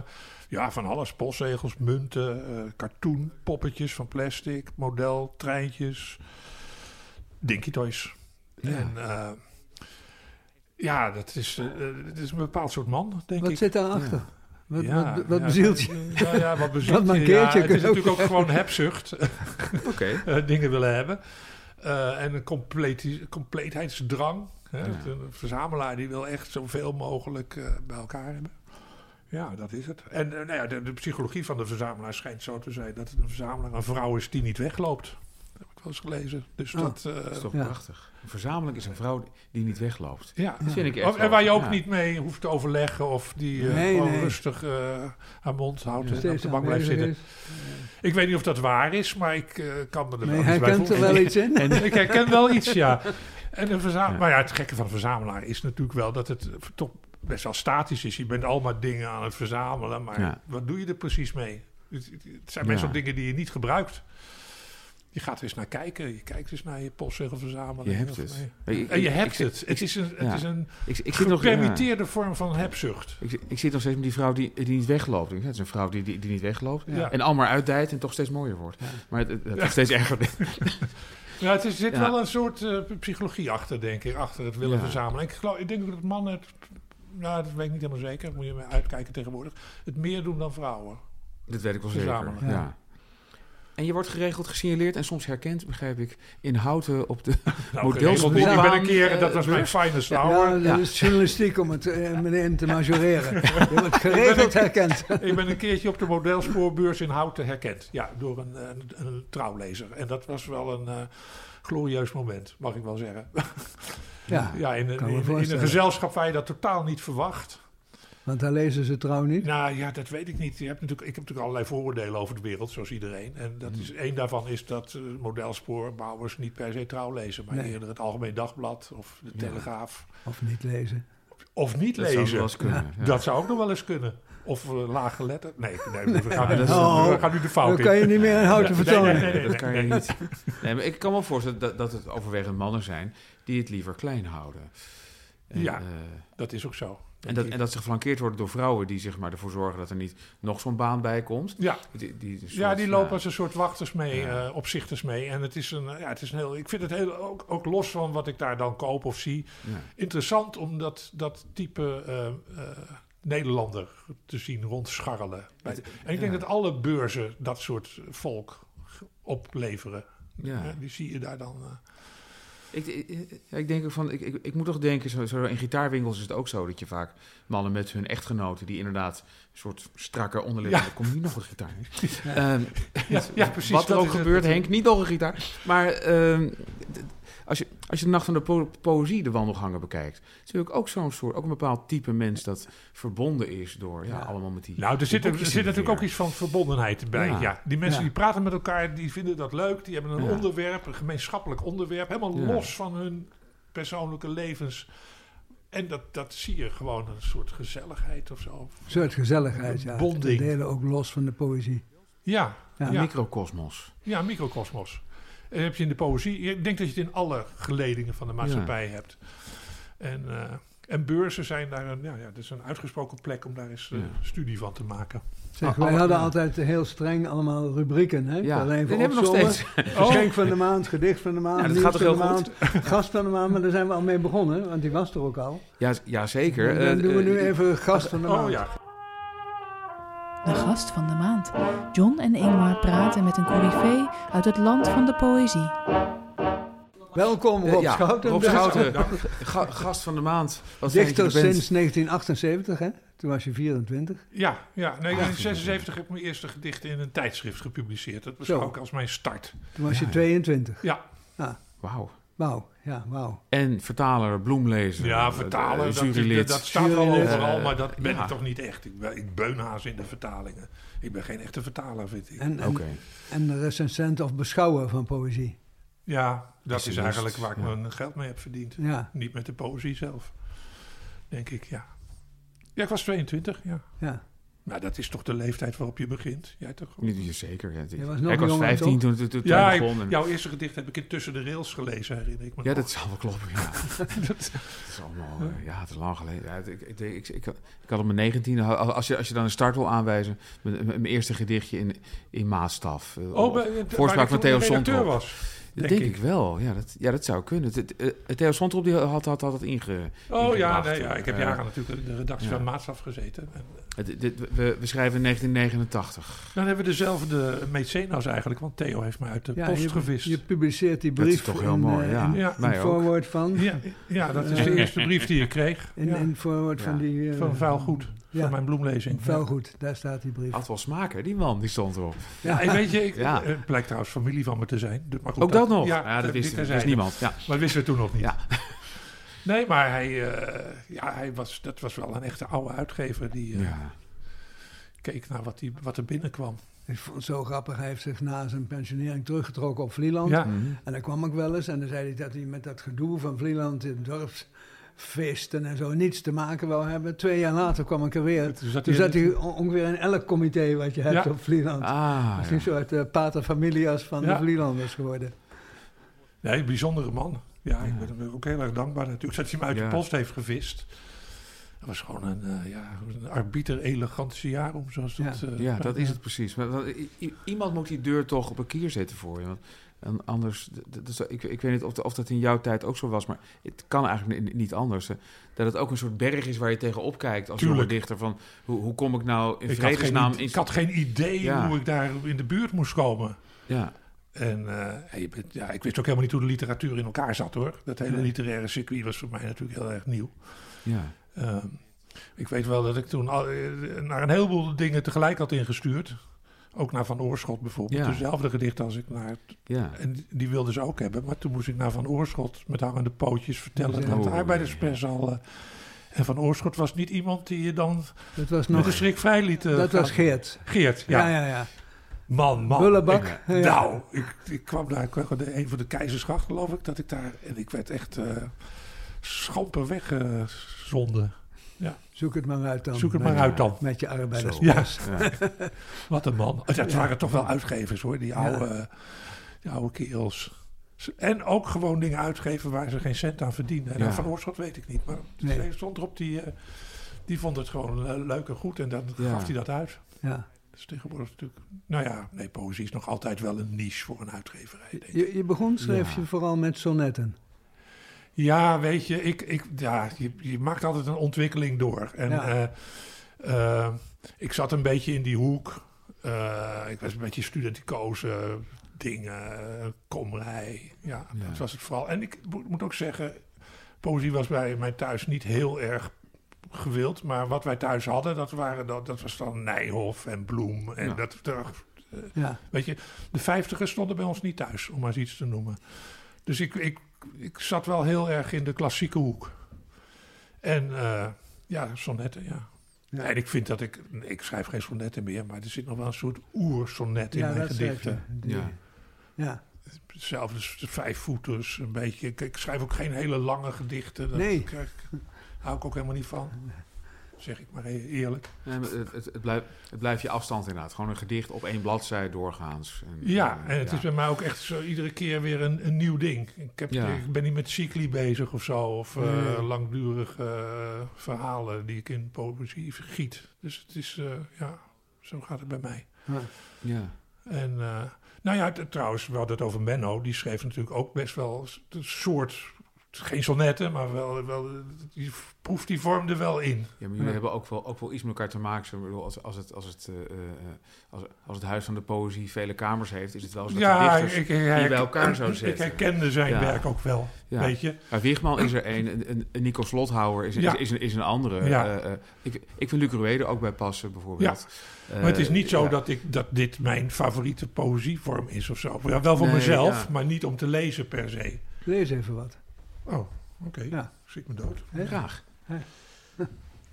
ja, van alles. Postzegels, munten, eh, cartoon, poppetjes van plastic, model, treintjes. Dinky Toys. Ja. En ja, dat is, eh, het is een bepaald soort man, denk wat ik. zit daarachter? Wat, Ja, wat, wat ja, bezielt je? Ja, [LAUGHS] ja, wat bezielt Wat je? mankeert je? Ja, het is ook natuurlijk ook gewoon hebzucht. [LAUGHS] Oké. [LAUGHS] eh, dingen willen hebben. Eh, en een compleet, compleetheidsdrang. Hè? Ja. Een verzamelaar die wil echt zoveel mogelijk eh, bij elkaar hebben. Ja, dat is het. En nou ja, de, de psychologie van de verzamelaar schijnt zo te zijn dat een verzamelaar een vrouw is die niet wegloopt. Ik wel eens gelezen. Dus Oh. dat, eh, Dat is toch Ja. prachtig. Een verzameling is een vrouw die niet wegloopt. ja. Dat vind ik echt Of- en wel- waar je ook niet mee hoeft te overleggen of die eh, Nee, gewoon nee. rustig eh, haar mond houdt en op de bank blijft zitten. is. Ik weet niet of dat waar is, maar ik eh, kan me er wel je iets bij herkent er wel iets in? En, Ik herken wel iets, ja. [LAUGHS] En een verzamelaar. Maar ja, het gekke van een verzamelaar is natuurlijk wel dat het toch best wel statisch is. Je bent allemaal dingen aan het verzamelen, maar Ja. wat doe je er precies mee? Het, het- het zijn Ja. meestal dingen die je niet gebruikt. Je gaat er eens naar kijken. Je kijkt eens naar je postzegelverzameling. Je hebt het. nee. Ik- En je ik- hebt ik- het. ik- Het is een, ja. het is een ik, ik zit nog... ja. vorm van hebzucht. Ik, ik zit nog steeds met die vrouw die, die niet wegloopt. Het is een vrouw die, die, die niet wegloopt. Ja. En al maar uitdijt en toch steeds mooier wordt. Ja. Maar het, het, het wordt steeds erger. [LAUGHS] Ja, het is, er zit Ja. wel een soort eh, psychologie achter, denk ik. Achter het willen Ja. verzamelen. Ik, geloof, ik denk ook dat mannen het... Nou, dat weet ik niet helemaal zeker. Moet je maar uitkijken tegenwoordig. Het meer doen dan vrouwen. Dat weet ik wel zeker. Verzamelen. Ja. En je wordt geregeld gesignaleerd en soms herkend, begrijp ik, in houten op de... Nou, [LAUGHS] Models-. Ik ben een keer, eh, dat was mijn finest hour. Ja, dat Ja. is journalistiek om het eh, meteen te majoreren. Je wordt [LAUGHS] geregeld herkend. Ik ben een keertje op de modelspoorbeurs in Houten herkend. Ja, door een, een, een trouwlezer. En dat was wel een eh, glorieus moment, mag ik wel zeggen. Ja, [LAUGHS] Ja, in, in, in een gezelschap waar je dat totaal niet verwacht. Want daar lezen ze trouw niet. Nou ja, dat weet ik niet. Je hebt natuurlijk, ik heb natuurlijk allerlei vooroordelen over de wereld, zoals iedereen. En dat is, één daarvan is dat eh, modelspoorbouwers niet per se trouw lezen, maar Nee. eerder het Algemeen Dagblad of de Ja. Telegraaf. Of niet lezen. Of niet Dat zou lezen. wel eens kunnen. ja. Dat zou ook nog wel eens kunnen. Of uh, laag geletterd. Nee, nee, we, gaan, Oh. we gaan nu de fout Dan in. kan je niet meer een houten vertonen. nee, nee, nee, dat kan je niet. Nee, maar ik kan me voorstellen dat, dat het overwegend mannen zijn die het liever klein houden. En, Ja. eh, Dat is ook zo. En, dat, en dat ze geflankeerd worden door vrouwen die zeg maar, ervoor zorgen dat er niet nog zo'n baan bij komt. Ja, Die, die, ja, die lopen als een soort wachters mee, Ja. eh, opzichters mee. En het is een, ja, het is een heel, ik vind het heel, ook, ook los van wat ik daar dan koop of zie, ja. interessant om dat, dat type eh, eh, Nederlander te zien rondscharrelen. Het- en ik denk dat alle beurzen dat soort volk opleveren. Ja. Ja, die zie je daar dan. Ik, ik, denk ook van, ik, ik, ik moet toch denken, zo, zo in gitaarwinkels is het ook zo dat je vaak mannen met hun echtgenoten die inderdaad een soort strakke onderliggende, Ja. er komt niet nog een gitaar. Ja. Ehm, Ja, ja, precies. Wat er ook gebeurt, Henk, niet nog een gitaar. Maar ehm, als, je, als je de Nacht van de po Poëzie, de wandelgangen bekijkt, is natuurlijk ook zo'n soort, ook een bepaald type mens dat verbonden is door, ja, Ja. allemaal met die. Nou, er die zit, er, er zit natuurlijk ook iets van verbondenheid bij. Ja. Ja. Die mensen Ja. die praten met elkaar, die vinden dat leuk. Die hebben een Ja. onderwerp, een gemeenschappelijk onderwerp. Helemaal Ja. los van hun persoonlijke levens. En dat, dat zie je gewoon een soort gezelligheid of zo. Een soort gezelligheid, ja. Bonding. Delen ook los van de poëzie. Ja, Ja. Een Ja. microcosmos. ja microcosmos. En heb je in de poëzie. Ik denk dat je het in alle geledingen van de maatschappij hebt. En, eh, en beurzen zijn daar een, ja, ja, dat is een uitgesproken plek om daar eens eh, Ja. studie van te maken. Zeg, Oh, wij oh, hadden altijd heel streng allemaal rubrieken. Hè? Ja, Alleen die voor hebben we nog steeds. Geschenk van de maand, gedicht van de maand, Ja, dat nieuws gaat toch van de heel maand, gast van de maand. Maar daar zijn we al mee begonnen, want die was er ook al. Ja, ja zeker. Dan Eh, doen we eh, nu even gast van de maand. Oh ja, gast van de maand. John en Ingmar praten met een coryfee uit het land van de poëzie. Welkom eh, Rob ja, Schouten. Rob Schouten, ga- gast van de maand. Dichter er sinds 1978, hè? Toen was je 24. Ja, ja. Nee, in 1976 heb ik mijn eerste gedicht in een tijdschrift gepubliceerd. Dat was ook als mijn start. Toen was je Ja. 22. Ja, Wauw. Wauw, ja, wauw. En vertaler, bloemlezer. ja eh, vertalen, eh, dat, staat wel overal, maar dat ben ja. ik toch niet echt. Ik, ben, ik beunhaas in de vertalingen. Ik ben geen echte vertaler, vind ik. En, en, Oké. en recensent of beschouwer van poëzie. Ja, dat is eigenlijk waar ik ja. mijn geld mee heb verdiend. Ja, Niet met de poëzie zelf, denk ik, ja. Ja, ik was 22, ja. ja. Nou, dat is toch de leeftijd waarop je begint? Jij toch? ook? Niet zeker. Ja, Je was nog ik was jonger, 15 toch? toen, Ja, ik- begon. en- jouw eerste gedicht heb ik in Tussen de Rails gelezen, herinner ik me ja, nog. dat zal wel kloppen. Ja. [LAUGHS] dat is allemaal, eh, ja, het is lang geleden. Ja, het- ik, ik, ik, ik, ik had op mijn 19 als je, als je dan een start wil aanwijzen, mijn, mijn eerste gedichtje in, in Maastaf. eh, Oh, bij, voorspraak van toen Theo was. Dat denk denk, ik. wel. Ja dat, ja, dat zou kunnen. Het, het, eh, Theo Sontrop die had, had, had het inge... Oh ja, nee, ja, ik heb jaren natuurlijk in de redactie ja. van Maatstaf gezeten. En, het- dit- we, we schrijven 1989. dan hebben we dezelfde mecenas eigenlijk, want Theo heeft mij uit de post je, gevist. je publiceert die Dat is brief toch heel in, mooi, eh, ja. in, Ja. in voorwoord van. ja, ja, dat is de Eh, eerste brief die ik kreeg. In, ja, in het voorwoord Ja. van die... eh, van Vuilgoed, Ja, van mijn bloemlezing. Vuilgoed, daar staat die brief. Had wel smaak, hè? Die man, die stond erop. Ja, en weet je, ik, Ja. het blijkt trouwens familie van me te zijn. Maar goed, Ook dat nog? Ja, dat wist, terzijde. wist niemand. Ja. Maar dat wisten we toen nog niet. Ja. Nee, maar hij, eh, ja, hij was, dat was wel een echte oude uitgever die eh, Ja. keek naar wat, die, wat er binnenkwam. Ik vond het zo grappig. Hij heeft zich na zijn pensionering teruggetrokken op Vlieland. Ja, Mhm. En dan kwam ik wel eens en dan zei hij dat hij met dat gedoe van Vlieland in dorpsfeesten en zo niets te maken wou hebben. Twee jaar later kwam ik er weer. toen zat Toen hij, zat hij on- ongeveer in elk comité wat je hebt Ja. op Vlieland. Ah, Hij is ja. een soort uh, pater familias van Ja. de Vlielanders geworden. Nee, een bijzondere man. Ja, ik ben hem ook heel erg dankbaar natuurlijk dat hij me uit Ja. de post heeft gevist. Dat was gewoon een, eh, ja, een arbiter elegantiarum, zoals dat... eh, ja, dat is [LAUGHS] het precies. Maar dat- iemand moet die deur toch op een kier zetten voor je. Want en anders, dus ik, ik weet niet of, of dat in jouw tijd ook zo was, maar het kan eigenlijk ni- niet anders. hè. Dat het ook een soort berg is waar je tegenop kijkt als jonge dichter. Van hoe, hoe kom ik nou in Ik had, vredesnaam geen, in... ik had geen idee Ja. hoe ik daar in de buurt moest komen. Ja, En eh, ja, je bent- ja, ik wist ook helemaal niet hoe de literatuur in elkaar zat hoor. Dat hele literaire circuit was voor mij natuurlijk heel erg nieuw. ja. Ehm, ik weet wel dat ik toen al, eh, naar een heleboel dingen tegelijk had ingestuurd. Ook naar Van Oorschot bijvoorbeeld. Ja. Dezelfde gedicht als ik naar... ja. En die- wilden ze ook hebben. Maar toen moest ik naar Van Oorschot met hangende pootjes vertellen... Dat de Oh, arbeiderspers al... eh, en Van Oorschot was niet iemand die je dan Dat was met nog... de schrik vrij liet Dat gaan. was Geert. Geert, ja. Ja, ja, ja. Man, man. Bullebak. Ik- Ja. Nou, ik, ik kwam daar, ik kwam de, een van de keizersgracht geloof ik, dat ik daar... En ik werd echt eh schamper weggezonden. Zoek het maar uit dan. Zoek het Met- maar uit dan. Met je arbeiders. Ja. Ja. Wat een man. Dat Ja. waren toch wel uitgevers hoor, die oude, die oude kerels. En ook gewoon dingen uitgeven waar ze geen cent aan verdienen. En Ja. Van Oorschot weet ik niet, maar Nee. er stond erop, die, eh, die vond het gewoon eh, leuk en goed. En dan Ja. gaf hij dat uit. Ja. Dat is tegenwoordig natuurlijk... Nou ja, nee, poëzie is nog altijd wel een niche voor een uitgeverij, denk ik. Je, je begon, schreef Ja. je vooral met sonnetten. Ja, weet je, ik, ik, ja, je, je maakt altijd een ontwikkeling door. En Ja. eh, eh, ik zat een beetje in die hoek. Eh, ik was een beetje studenticoze dingen, komrij. Ja, Ja. dat was het vooral. En ik moet, moet ook zeggen, poëzie was bij mij thuis niet heel erg gewild. Maar wat wij thuis hadden, dat, waren, dat, dat was dan Nijhoff en Bloem. En Ja. dat, dat, Ja. Weet je, de vijftigers stonden bij ons niet thuis, om maar eens iets te noemen. Dus ik, ik, ik zat wel heel erg in de klassieke hoek. En eh, ja, sonnetten, ja. Ja. En ik vind dat ik... Ik schrijf geen sonnetten meer, maar er zit nog wel een soort oersonnet in ja, mijn gedichten. Ja. ja. Zelfs de vijfvoeters, een beetje. Ik, ik schrijf ook geen hele lange gedichten. Dat Nee. krijg ik- hou ik ook helemaal niet van. [LAUGHS] Zeg ik maar eerlijk. Nee, maar het, het, blijft, het blijft je afstand inderdaad. Gewoon een gedicht op één bladzij doorgaans. En, Ja, eh, en het ja. is bij mij ook echt zo iedere keer weer een, een nieuw ding. Ik, heb, Ja. ik ben niet met cycli bezig of zo, of eh, langdurige eh, verhalen die ik in poëzie giet. Dus het is, ja, zo gaat het bij mij. Ja. Ja. En nou ja, trouwens, we hadden het over Menno. Die schreef natuurlijk ook best wel een soort, geen sonnetten, maar wel, wel die proeft die vormde wel in. Ja, maar jullie Ja. hebben ook wel, ook wel iets met elkaar te maken. Ik bedoel, als, als, het, als, het, eh, eh, als, als het Huis van de Poëzie vele kamers heeft, is het wel zo dat de Ja, dichters ik, ik, bij elkaar zou ik zetten. herkende zijn Ja. werk ook wel, Ja. weet je. Maar Wigman is er een, een, Nico Slothouwer is, Ja. is, is, een, is een andere. Ja. Eh, eh, ik, ik vind Luc Ruede ook bij passen, bijvoorbeeld. Eh, Maar het is niet zo ja. dat, ik, dat dit mijn favoriete poëzievorm is of zo. Ja, wel voor Nee, mezelf, ja. maar niet om te lezen per se. Lees even wat. Oh, oké. Ja. Schrik me dood. Hè? Graag.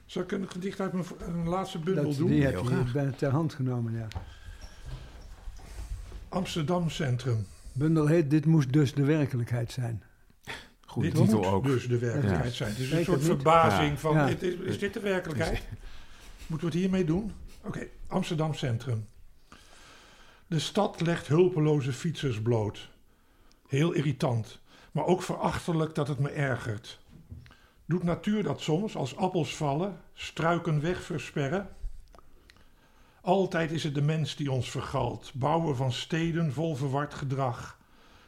Zal ik een gedicht uit mijn, mijn laatste bundel Dat, doen? die heb Heel je graag. bij ter hand genomen, ja. Amsterdam Centrum. Bundel heet Dit moest dus de werkelijkheid zijn. Goede Dit titel moet ook. dus de werkelijkheid Ja. zijn. Het is Weet een soort verbazing Ja. van, Ja. is, is, is dit de werkelijkheid? [LAUGHS] Moeten we het hiermee doen? Oké, Amsterdam Centrum. De stad legt hulpeloze fietsers bloot. Heel irritant, maar ook verachtelijk dat het me ergert. Doet natuur dat soms als appels vallen, struiken weg versperren? Altijd is het de mens die ons vergalt, bouwen van steden vol verward gedrag.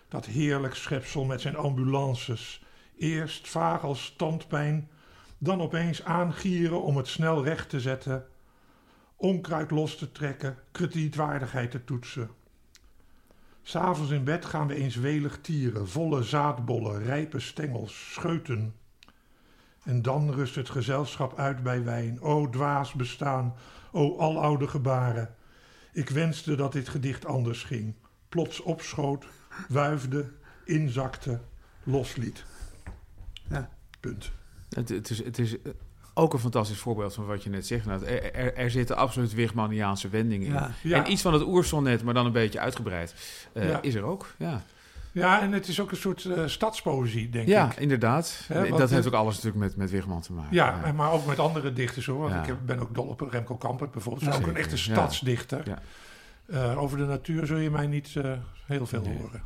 Dat heerlijk schepsel met zijn ambulances. Eerst vaag als standpijn, dan opeens aangieren om het snel recht te zetten. Onkruid los te trekken, kredietwaardigheid te toetsen. S'avonds in bed gaan we eens welig tieren, volle zaadbollen, rijpe stengels, scheuten. En dan rust het gezelschap uit bij wijn. O dwaas bestaan, o aloude gebaren. Ik wenste dat dit gedicht anders ging. Plots opschoot, wuifde, inzakte, losliet. Ja. Punt. Het, het, is, het is ook een fantastisch voorbeeld van wat je net zegt. Nou, er, er, er zitten absoluut Wigmaniaanse wendingen in. Ja. Ja. En iets van het oersonnet, maar dan een beetje uitgebreid, eh, Ja. is er ook. Ja, Ja, en het is ook een soort eh, stadspoëzie, denk ja ik. inderdaad. Hè, want dat heeft ook alles natuurlijk met, met Wigman te maken. Ja, en maar ook met andere dichters hoor. Want Ja. ik heb- ben ook dol op Remco Kampert bijvoorbeeld. Dat is ook een echte ja. stadsdichter. Ja. Eh, over de natuur zul je mij niet heel veel Nee. horen.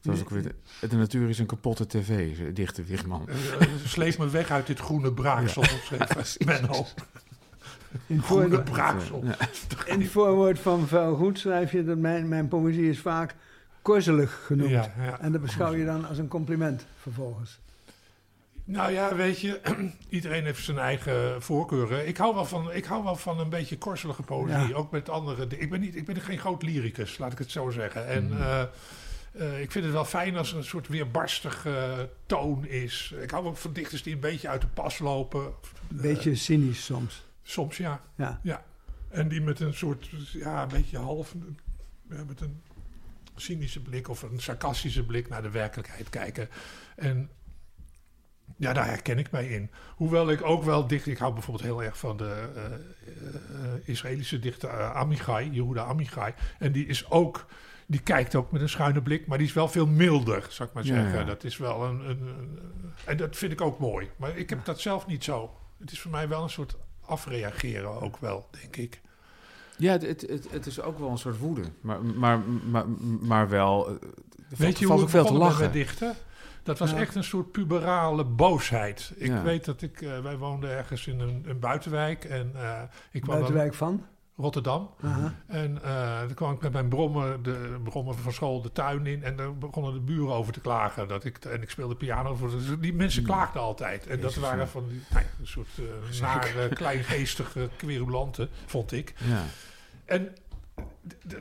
Zoals ook weer de, de natuur is een kapotte tv, dichte Wigman. Eh, eh, sleep me weg uit dit groene braaksel, schreef [LAUGHS] Menno. In, het Groene voor, braaksel. Ja. in het voorwoord van Vuil Goed schrijf je dat mijn, mijn poëzie is vaak korzelig genoemd. Ja, ja. En dat beschouw je dan als een compliment vervolgens. Nou ja, weet je, [CLEARS THROAT] iedereen heeft zijn eigen voorkeuren. Ik hou wel van, ik hou wel van een beetje korselige poëzie. Ja. Ook met andere. Ik ben, niet, ik ben geen groot lyricus, laat ik het zo zeggen. En Mhm. eh, eh, ik vind het wel fijn als er een soort weerbarstige toon is. Ik hou ook van dichters die een beetje uit de pas lopen. Een beetje cynisch soms. Soms ja. Ja. En die met een soort, ja, een beetje half. met een cynische blik of een sarcastische blik naar de werkelijkheid kijken. En ja, daar herken ik mij in. Hoewel ik ook wel dicht. Ik hou bijvoorbeeld heel erg van de eh, eh, Israëlische dichter eh, Amichai, Yehuda Amichai. En die is ook. Die kijkt ook met een schuine blik, maar die is wel veel milder, zou ik maar zeggen. ja. Dat is wel een, een, een- En dat vind ik ook mooi. Maar ik heb dat zelf niet zo. Het is voor mij wel een soort afreageren ook wel, denk ik. Ja, het, het, het, het is ook wel een soort woede. Maar, maar, maar, maar wel... eh, Weet valt, je hoe ik veel te lachen. met dichten? Dat was Ja. echt een soort puberale boosheid. Ik Ja. weet dat ik... eh, wij woonden ergens in een, een buitenwijk. En eh, ik kwam dan Buitenwijk van. Rotterdam. En eh dan kwam ik met mijn brommer, de brommer van school, de tuin in. En daar begonnen de buren over te klagen. Dat ik, en ik speelde piano. Voor, dus die mensen Hmm. klaagden altijd. En dat waren van die, nou een soort eh nare, kleingeestige querulanten, vond ik. Ja. En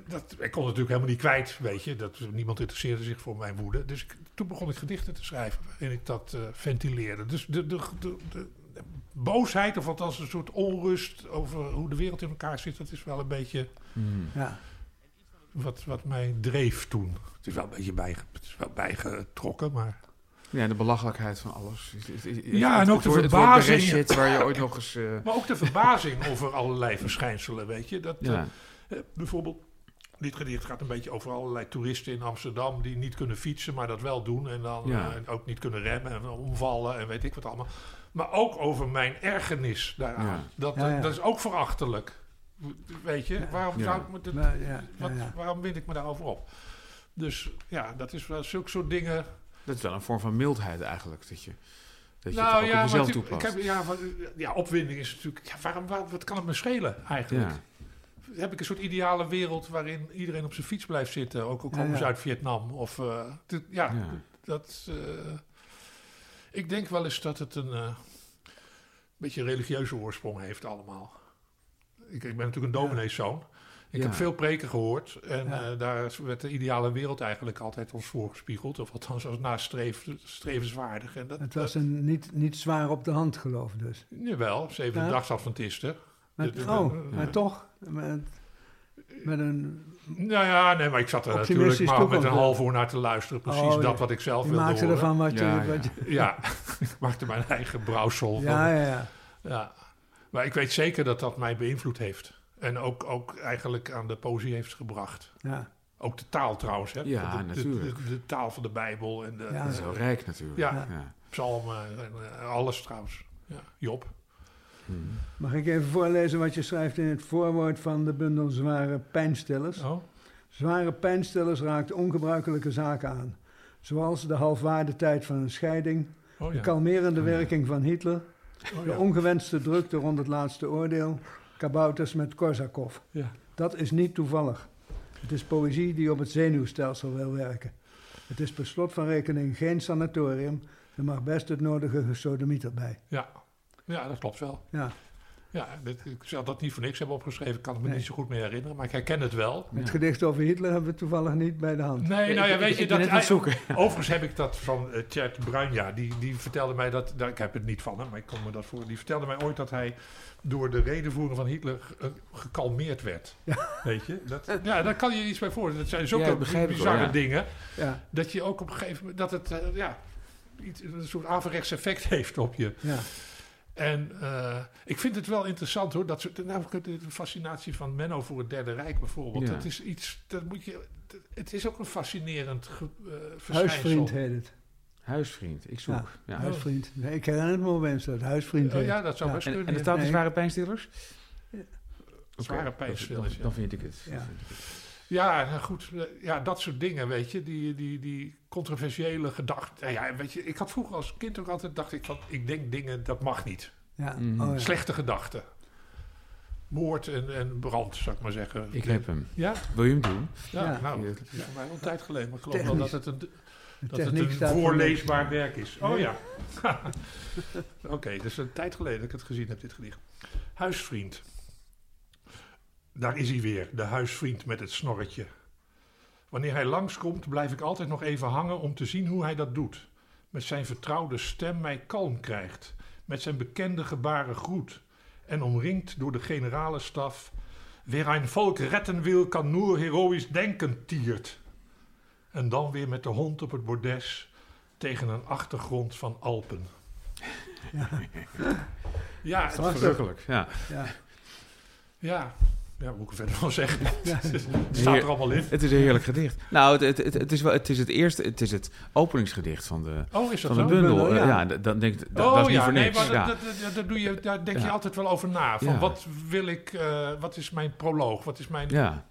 dat, ik kon het natuurlijk helemaal niet kwijt, weet je. Dat, niemand interesseerde zich voor mijn woede. Dus ik- toen begon ik gedichten te schrijven waarin ik dat eh, ventileerde. Dus de, de- de boosheid, of althans een soort onrust over hoe de wereld in elkaar zit... dat is wel een beetje Hmm. Ja. wat, wat mij dreef toen. Het is wel een beetje bij, het is wel bijgetrokken, maar... Ja, de belachelijkheid van alles. Is- is- is- Ja, en ook de woord- het woord verbazing. Waar je ooit nog eens... eh, [LAUGHS] Maar ook de verbazing over allerlei verschijnselen, weet je. Dat, ja. Eh, bijvoorbeeld, dit gedicht gaat een beetje over allerlei toeristen in Amsterdam die niet kunnen fietsen, maar dat wel doen. En dan Ja. eh, ook niet kunnen remmen en omvallen en weet ik wat allemaal. Maar ook over mijn ergernis daaraan. Ja. Dat, Ja, ja. dat is ook verachtelijk. Weet je, waarom, Ja. zou ik me dit- Maar, ja, wat, ja, ja. waarom wind ik me daarover op? Dus ja, dat is wel zulke soort dingen. Dat is wel een vorm van mildheid eigenlijk. Dat je, dat je nou het ook ja, op jezelf maar ik toepast. heb, ja, wat, ja, opwinding is natuurlijk. Ja, waarom, waar- wat kan het me schelen eigenlijk? ja. heb ik een soort ideale wereld waarin iedereen op zijn fiets blijft zitten. Ook al komen ja. ze uit Vietnam. Of, eh, ja, Ja. dat... eh, ik denk wel eens dat het een eh, beetje religieuze oorsprong heeft allemaal. Ik, ik ben natuurlijk een domineeszoon. Ik Ja. heb veel preken gehoord. En Ja. eh, daar werd de ideale wereld eigenlijk altijd ons voorgespiegeld. Of althans als nastreef, strevenswaardig. En dat, Het was een niet, niet zwaar op de hand geloof dus. Jawel, zeven Ja. dagsadventisten. Dit- oh, maar toch. Met, met een, Nou ja, nee, maar ik zat er natuurlijk maar met een half uur naar te luisteren. Precies Oh, dat wat ik zelf wilde maakte horen. ervan wat je... Ja, wat je- Ja, [LAUGHS] ik maakte mijn eigen brouwsel. ja, van- ja, ja. ja. Maar ik weet zeker dat dat mij beïnvloed heeft. En ook, ook eigenlijk aan de poëzie heeft gebracht. ja. Ook de taal trouwens. Hè? Ja, de, natuurlijk. De, de taal van de Bijbel en de, Ja. Heel rijk natuurlijk. Ja. Ja. psalmen en eh, alles trouwens. Ja, Job. Hmm. Mag ik even voorlezen wat je schrijft in het voorwoord van de bundel Zware Pijnstillers? Oh, Zware pijnstillers raakt ongebruikelijke zaken aan. Zoals de halfwaardetijd van een scheiding, oh de kalmerende Oh ja. werking van Hitler, Oh, de ongewenste drukte rond het laatste oordeel, kabouters met Korsakov. Ja. Dat is niet toevallig. Het is poëzie die op het zenuwstelsel wil werken. Het is per slot van rekening geen sanatorium. Er mag best het nodige gesodemieter bij. Ja. Ja, dat klopt wel. Ja, Ja, dit, ik zal dat niet voor niks hebben opgeschreven. Ik kan het me Nee. niet zo goed meer herinneren, maar ik herken het wel. het Ja. gedicht over Hitler hebben we toevallig niet bij de hand. Nee, nou ja, weet ik- je, ik dat, zoeken. [LAUGHS] overigens heb ik dat van uh, Tjert Bruin, ja, die, die vertelde mij dat, dat, ik heb het niet van hem, maar ik kom me dat voor, die vertelde mij ooit dat hij door de redenvoering van Hitler ge- gekalmeerd werd. Weet je? Dat, ja, daar kan je iets bij voorstellen. Dat zijn zulke wel, bizarre ja. dingen, Ja, dat je ook op een gegeven moment, dat het, eh, ja, iets, een soort averechts effect [LAUGHS] heeft op je. ja. En eh, ik vind het wel interessant hoor, dat soort, nou, de fascinatie van Menno voor het Derde Rijk bijvoorbeeld. Ja. Dat is iets, dat moet je, dat- het is ook een fascinerend ge, eh, verschijnsel. Huisvriend heet het. Huisvriend, ik zoek. Ja. Ja, huisvriend. Nee, ik herinner me opeens dat het huisvriend Oh ja, dat zou best En, kunnen. en staat de Nee. zware pijnstillers? Zware pijnstillers, dan, ja. dan vind ik het. Ja. Nou goed. eh, Ja, dat soort dingen, weet je. Die, die, die controversiële gedachten. Ja, ja, weet je, ik had vroeger als kind ook altijd, dacht ik van, ik denk dingen, dat mag niet. Ja. Mhm. Oh, ja. Slechte gedachten. Moord en, en brand, zou ik maar zeggen. Ik heb hem. Ja? Wil je hem doen? Ja, Ja. nou, het is voor mij al een tijd geleden. Maar ik geloof wel dat het een, dat het een voorleesbaar werk is. Oh ja. [LAUGHS] [LAUGHS] Oké, dus een tijd geleden dat ik het gezien heb, dit gedicht. Huisvriend. Daar is hij weer, de huisvriend met het snorretje. Wanneer hij langskomt, blijf ik altijd nog even hangen om te zien hoe hij dat doet. Met zijn vertrouwde stem mij kalm krijgt. Met zijn bekende gebaren groet. En omringd door de generale staf. Wer een volk retten wil, kan nur heroïsch denken tiert. En dan weer met de hond op het bordes tegen een achtergrond van Alpen. [LAUGHS] Ja, het, Prachtig. Verrukkelijk, ja. Ja. ja. Ja, moet ik er verder van zeggen? Ja. [LAUGHS] Het staat er allemaal in. Het is een heerlijk gedicht. Nou, het, het, het, het is wel, het is het eerste, het is het openingsgedicht van de, Oh, is dat van de bundel. bundel, ja. Ja, dan denk ik, dat, oh dat is niet ja, voor nee, niks. maar ja. dat, dat, doe je, daar denk je altijd wel over na. Van Ja. wat wil ik, eh, wat is mijn proloog? Wat is mijn, ja.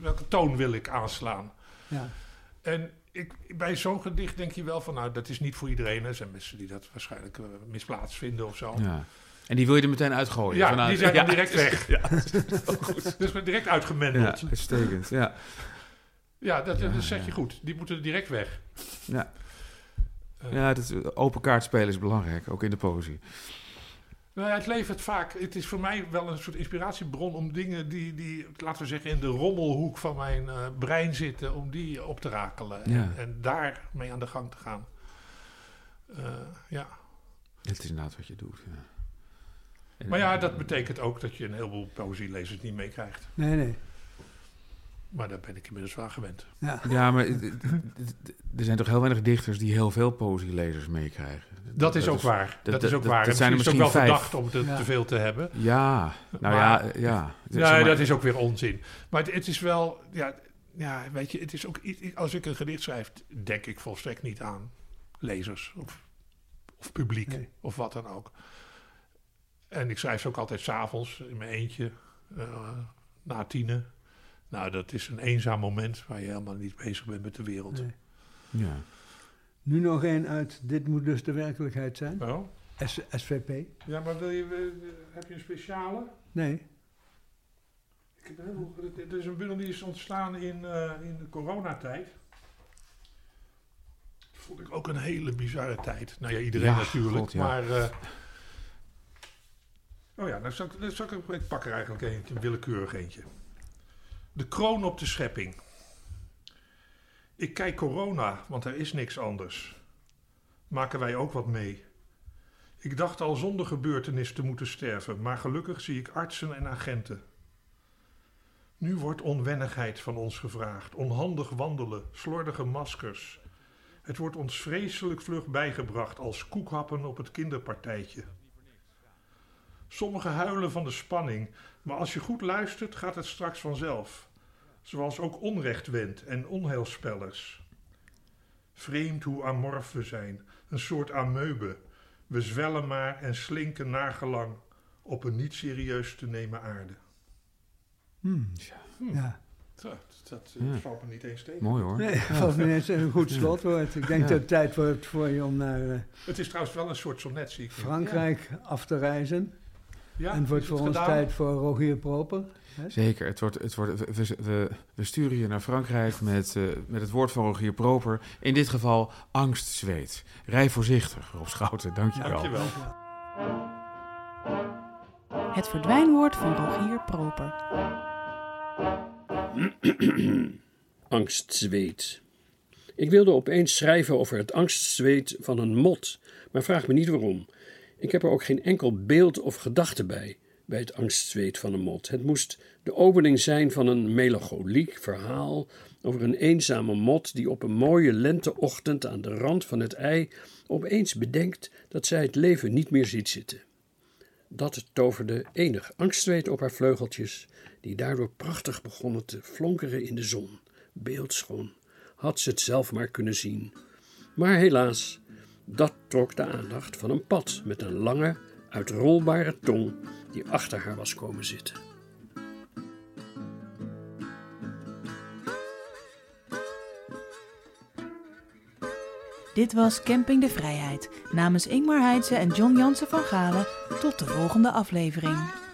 welke toon wil ik aanslaan? Ja. En ik, bij zo'n gedicht denk je wel van, nou, dat is niet voor iedereen. Er zijn mensen die dat waarschijnlijk eh, misplaatst vinden of zo. ja. En die wil je er meteen uitgooien. Ja, vanuit- die zijn ja, dan direct weg. [LAUGHS] Ja, [LAUGHS] is goed. Dus direct uitgemendeld. Ja, uitstekend. Ja. dat, Ja, dat zeg ja. je goed. Die moeten er direct weg. Ja. Eh, Ja, dat, open kaart spelen is belangrijk, ook in de poëzie. Nou ja, het levert vaak. Het is voor mij wel een soort inspiratiebron om dingen die, die laten we zeggen, in de rommelhoek van mijn eh, brein zitten, om die op te rakelen. Ja. En, en daarmee aan de gang te gaan. Eh, ja. Het is inderdaad wat je doet. Ja. Maar ja, dat betekent ook dat je een heleboel poëzielezers niet meekrijgt. Nee, nee. Maar daar ben ik inmiddels wel aan gewend. Ja. Ja, maar er zijn toch heel weinig dichters die heel veel poëzielezers meekrijgen. Dat is ook waar. Dat, dat- is ook dat- waar. dat zijn er misschien ook wel verdacht om het Ja. te veel te hebben. Ja, nou Maar- ja, ja. Zeg Nee, maar- dat is ook weer onzin. Maar het, het is wel, ja, ja, weet je, het is ook, als ik een gedicht schrijf, denk ik volstrekt niet aan lezers of, of publiek Nee. of wat dan ook. En ik schrijf ze ook altijd s'avonds in mijn eentje, eh, na tienen. Nou, dat is een eenzaam moment waar je helemaal niet bezig bent met de wereld. Nee. Ja. Nu nog één uit Dit moet dus de werkelijkheid zijn. Oh? S SVP. Ja, maar wil je, heb je een speciale? Nee. Ik heb heleboel- Het is een bundel die is ontstaan in, eh, in de coronatijd. Dat vond ik ook een hele bizarre tijd. Nou ja, iedereen Ja, natuurlijk. god, ja. Maar. eh, oh ja, ik, dan zal ik, pak er eigenlijk een willekeurig eentje. De kroon op de schepping. Ik kijk corona, want er is niks anders. Maken wij ook wat mee? Ik dacht al zonder gebeurtenis te moeten sterven, maar gelukkig zie ik artsen en agenten. Nu wordt onwennigheid van ons gevraagd, onhandig wandelen, slordige maskers. Het wordt ons vreselijk vlug bijgebracht als koekhappen op het kinderpartijtje. Sommigen huilen van de spanning, maar als je goed luistert gaat het straks vanzelf. Zoals ook onrecht wendt en onheilspellers. Vreemd hoe amorf we zijn, een soort ameube. We zwellen maar en slinken naar gelang op een niet serieus te nemen aarde. Hmm. Hm. Ja. Dat, dat eh, Ja. valt me niet eens tegen. Mooi hoor. Nee, valt me eens een goed slotwoord. Ik denk Ja. dat het tijd wordt voor je om naar eh, Het is trouwens wel een soort sonnet, zie ik. Frankrijk af te reizen. Ja, en het wordt voor ons gedaan? tijd voor Rogier Proper. hè? Zeker, het wordt, het wordt, we, we, we sturen je naar Frankrijk met, eh, met het woord van Rogier Proper. In dit geval angstzweet. Rij voorzichtig, Rob Schouten, dankjewel. Dankjewel. Het verdwijnwoord van Rogier Proper. Angstzweet. Ik wilde opeens schrijven over het angstzweet van een mot, maar vraag me niet waarom. Ik heb er ook geen enkel beeld of gedachte bij, bij het angstzweet van een mot. Het moest de opening zijn van een melancholiek verhaal over een eenzame mot die op een mooie lenteochtend aan de rand van het ei opeens bedenkt dat zij het leven niet meer ziet zitten. Dat toverde enig angstzweet op haar vleugeltjes, die daardoor prachtig begonnen te flonkeren in de zon. Beeldschoon, had ze het zelf maar kunnen zien. Maar helaas, dat trok de aandacht van een pad met een lange, uitrolbare tong die achter haar was komen zitten. Dit was Camping de Vrijheid. Namens Ingmar Heidse en John Jansen van Galen. Tot de volgende aflevering.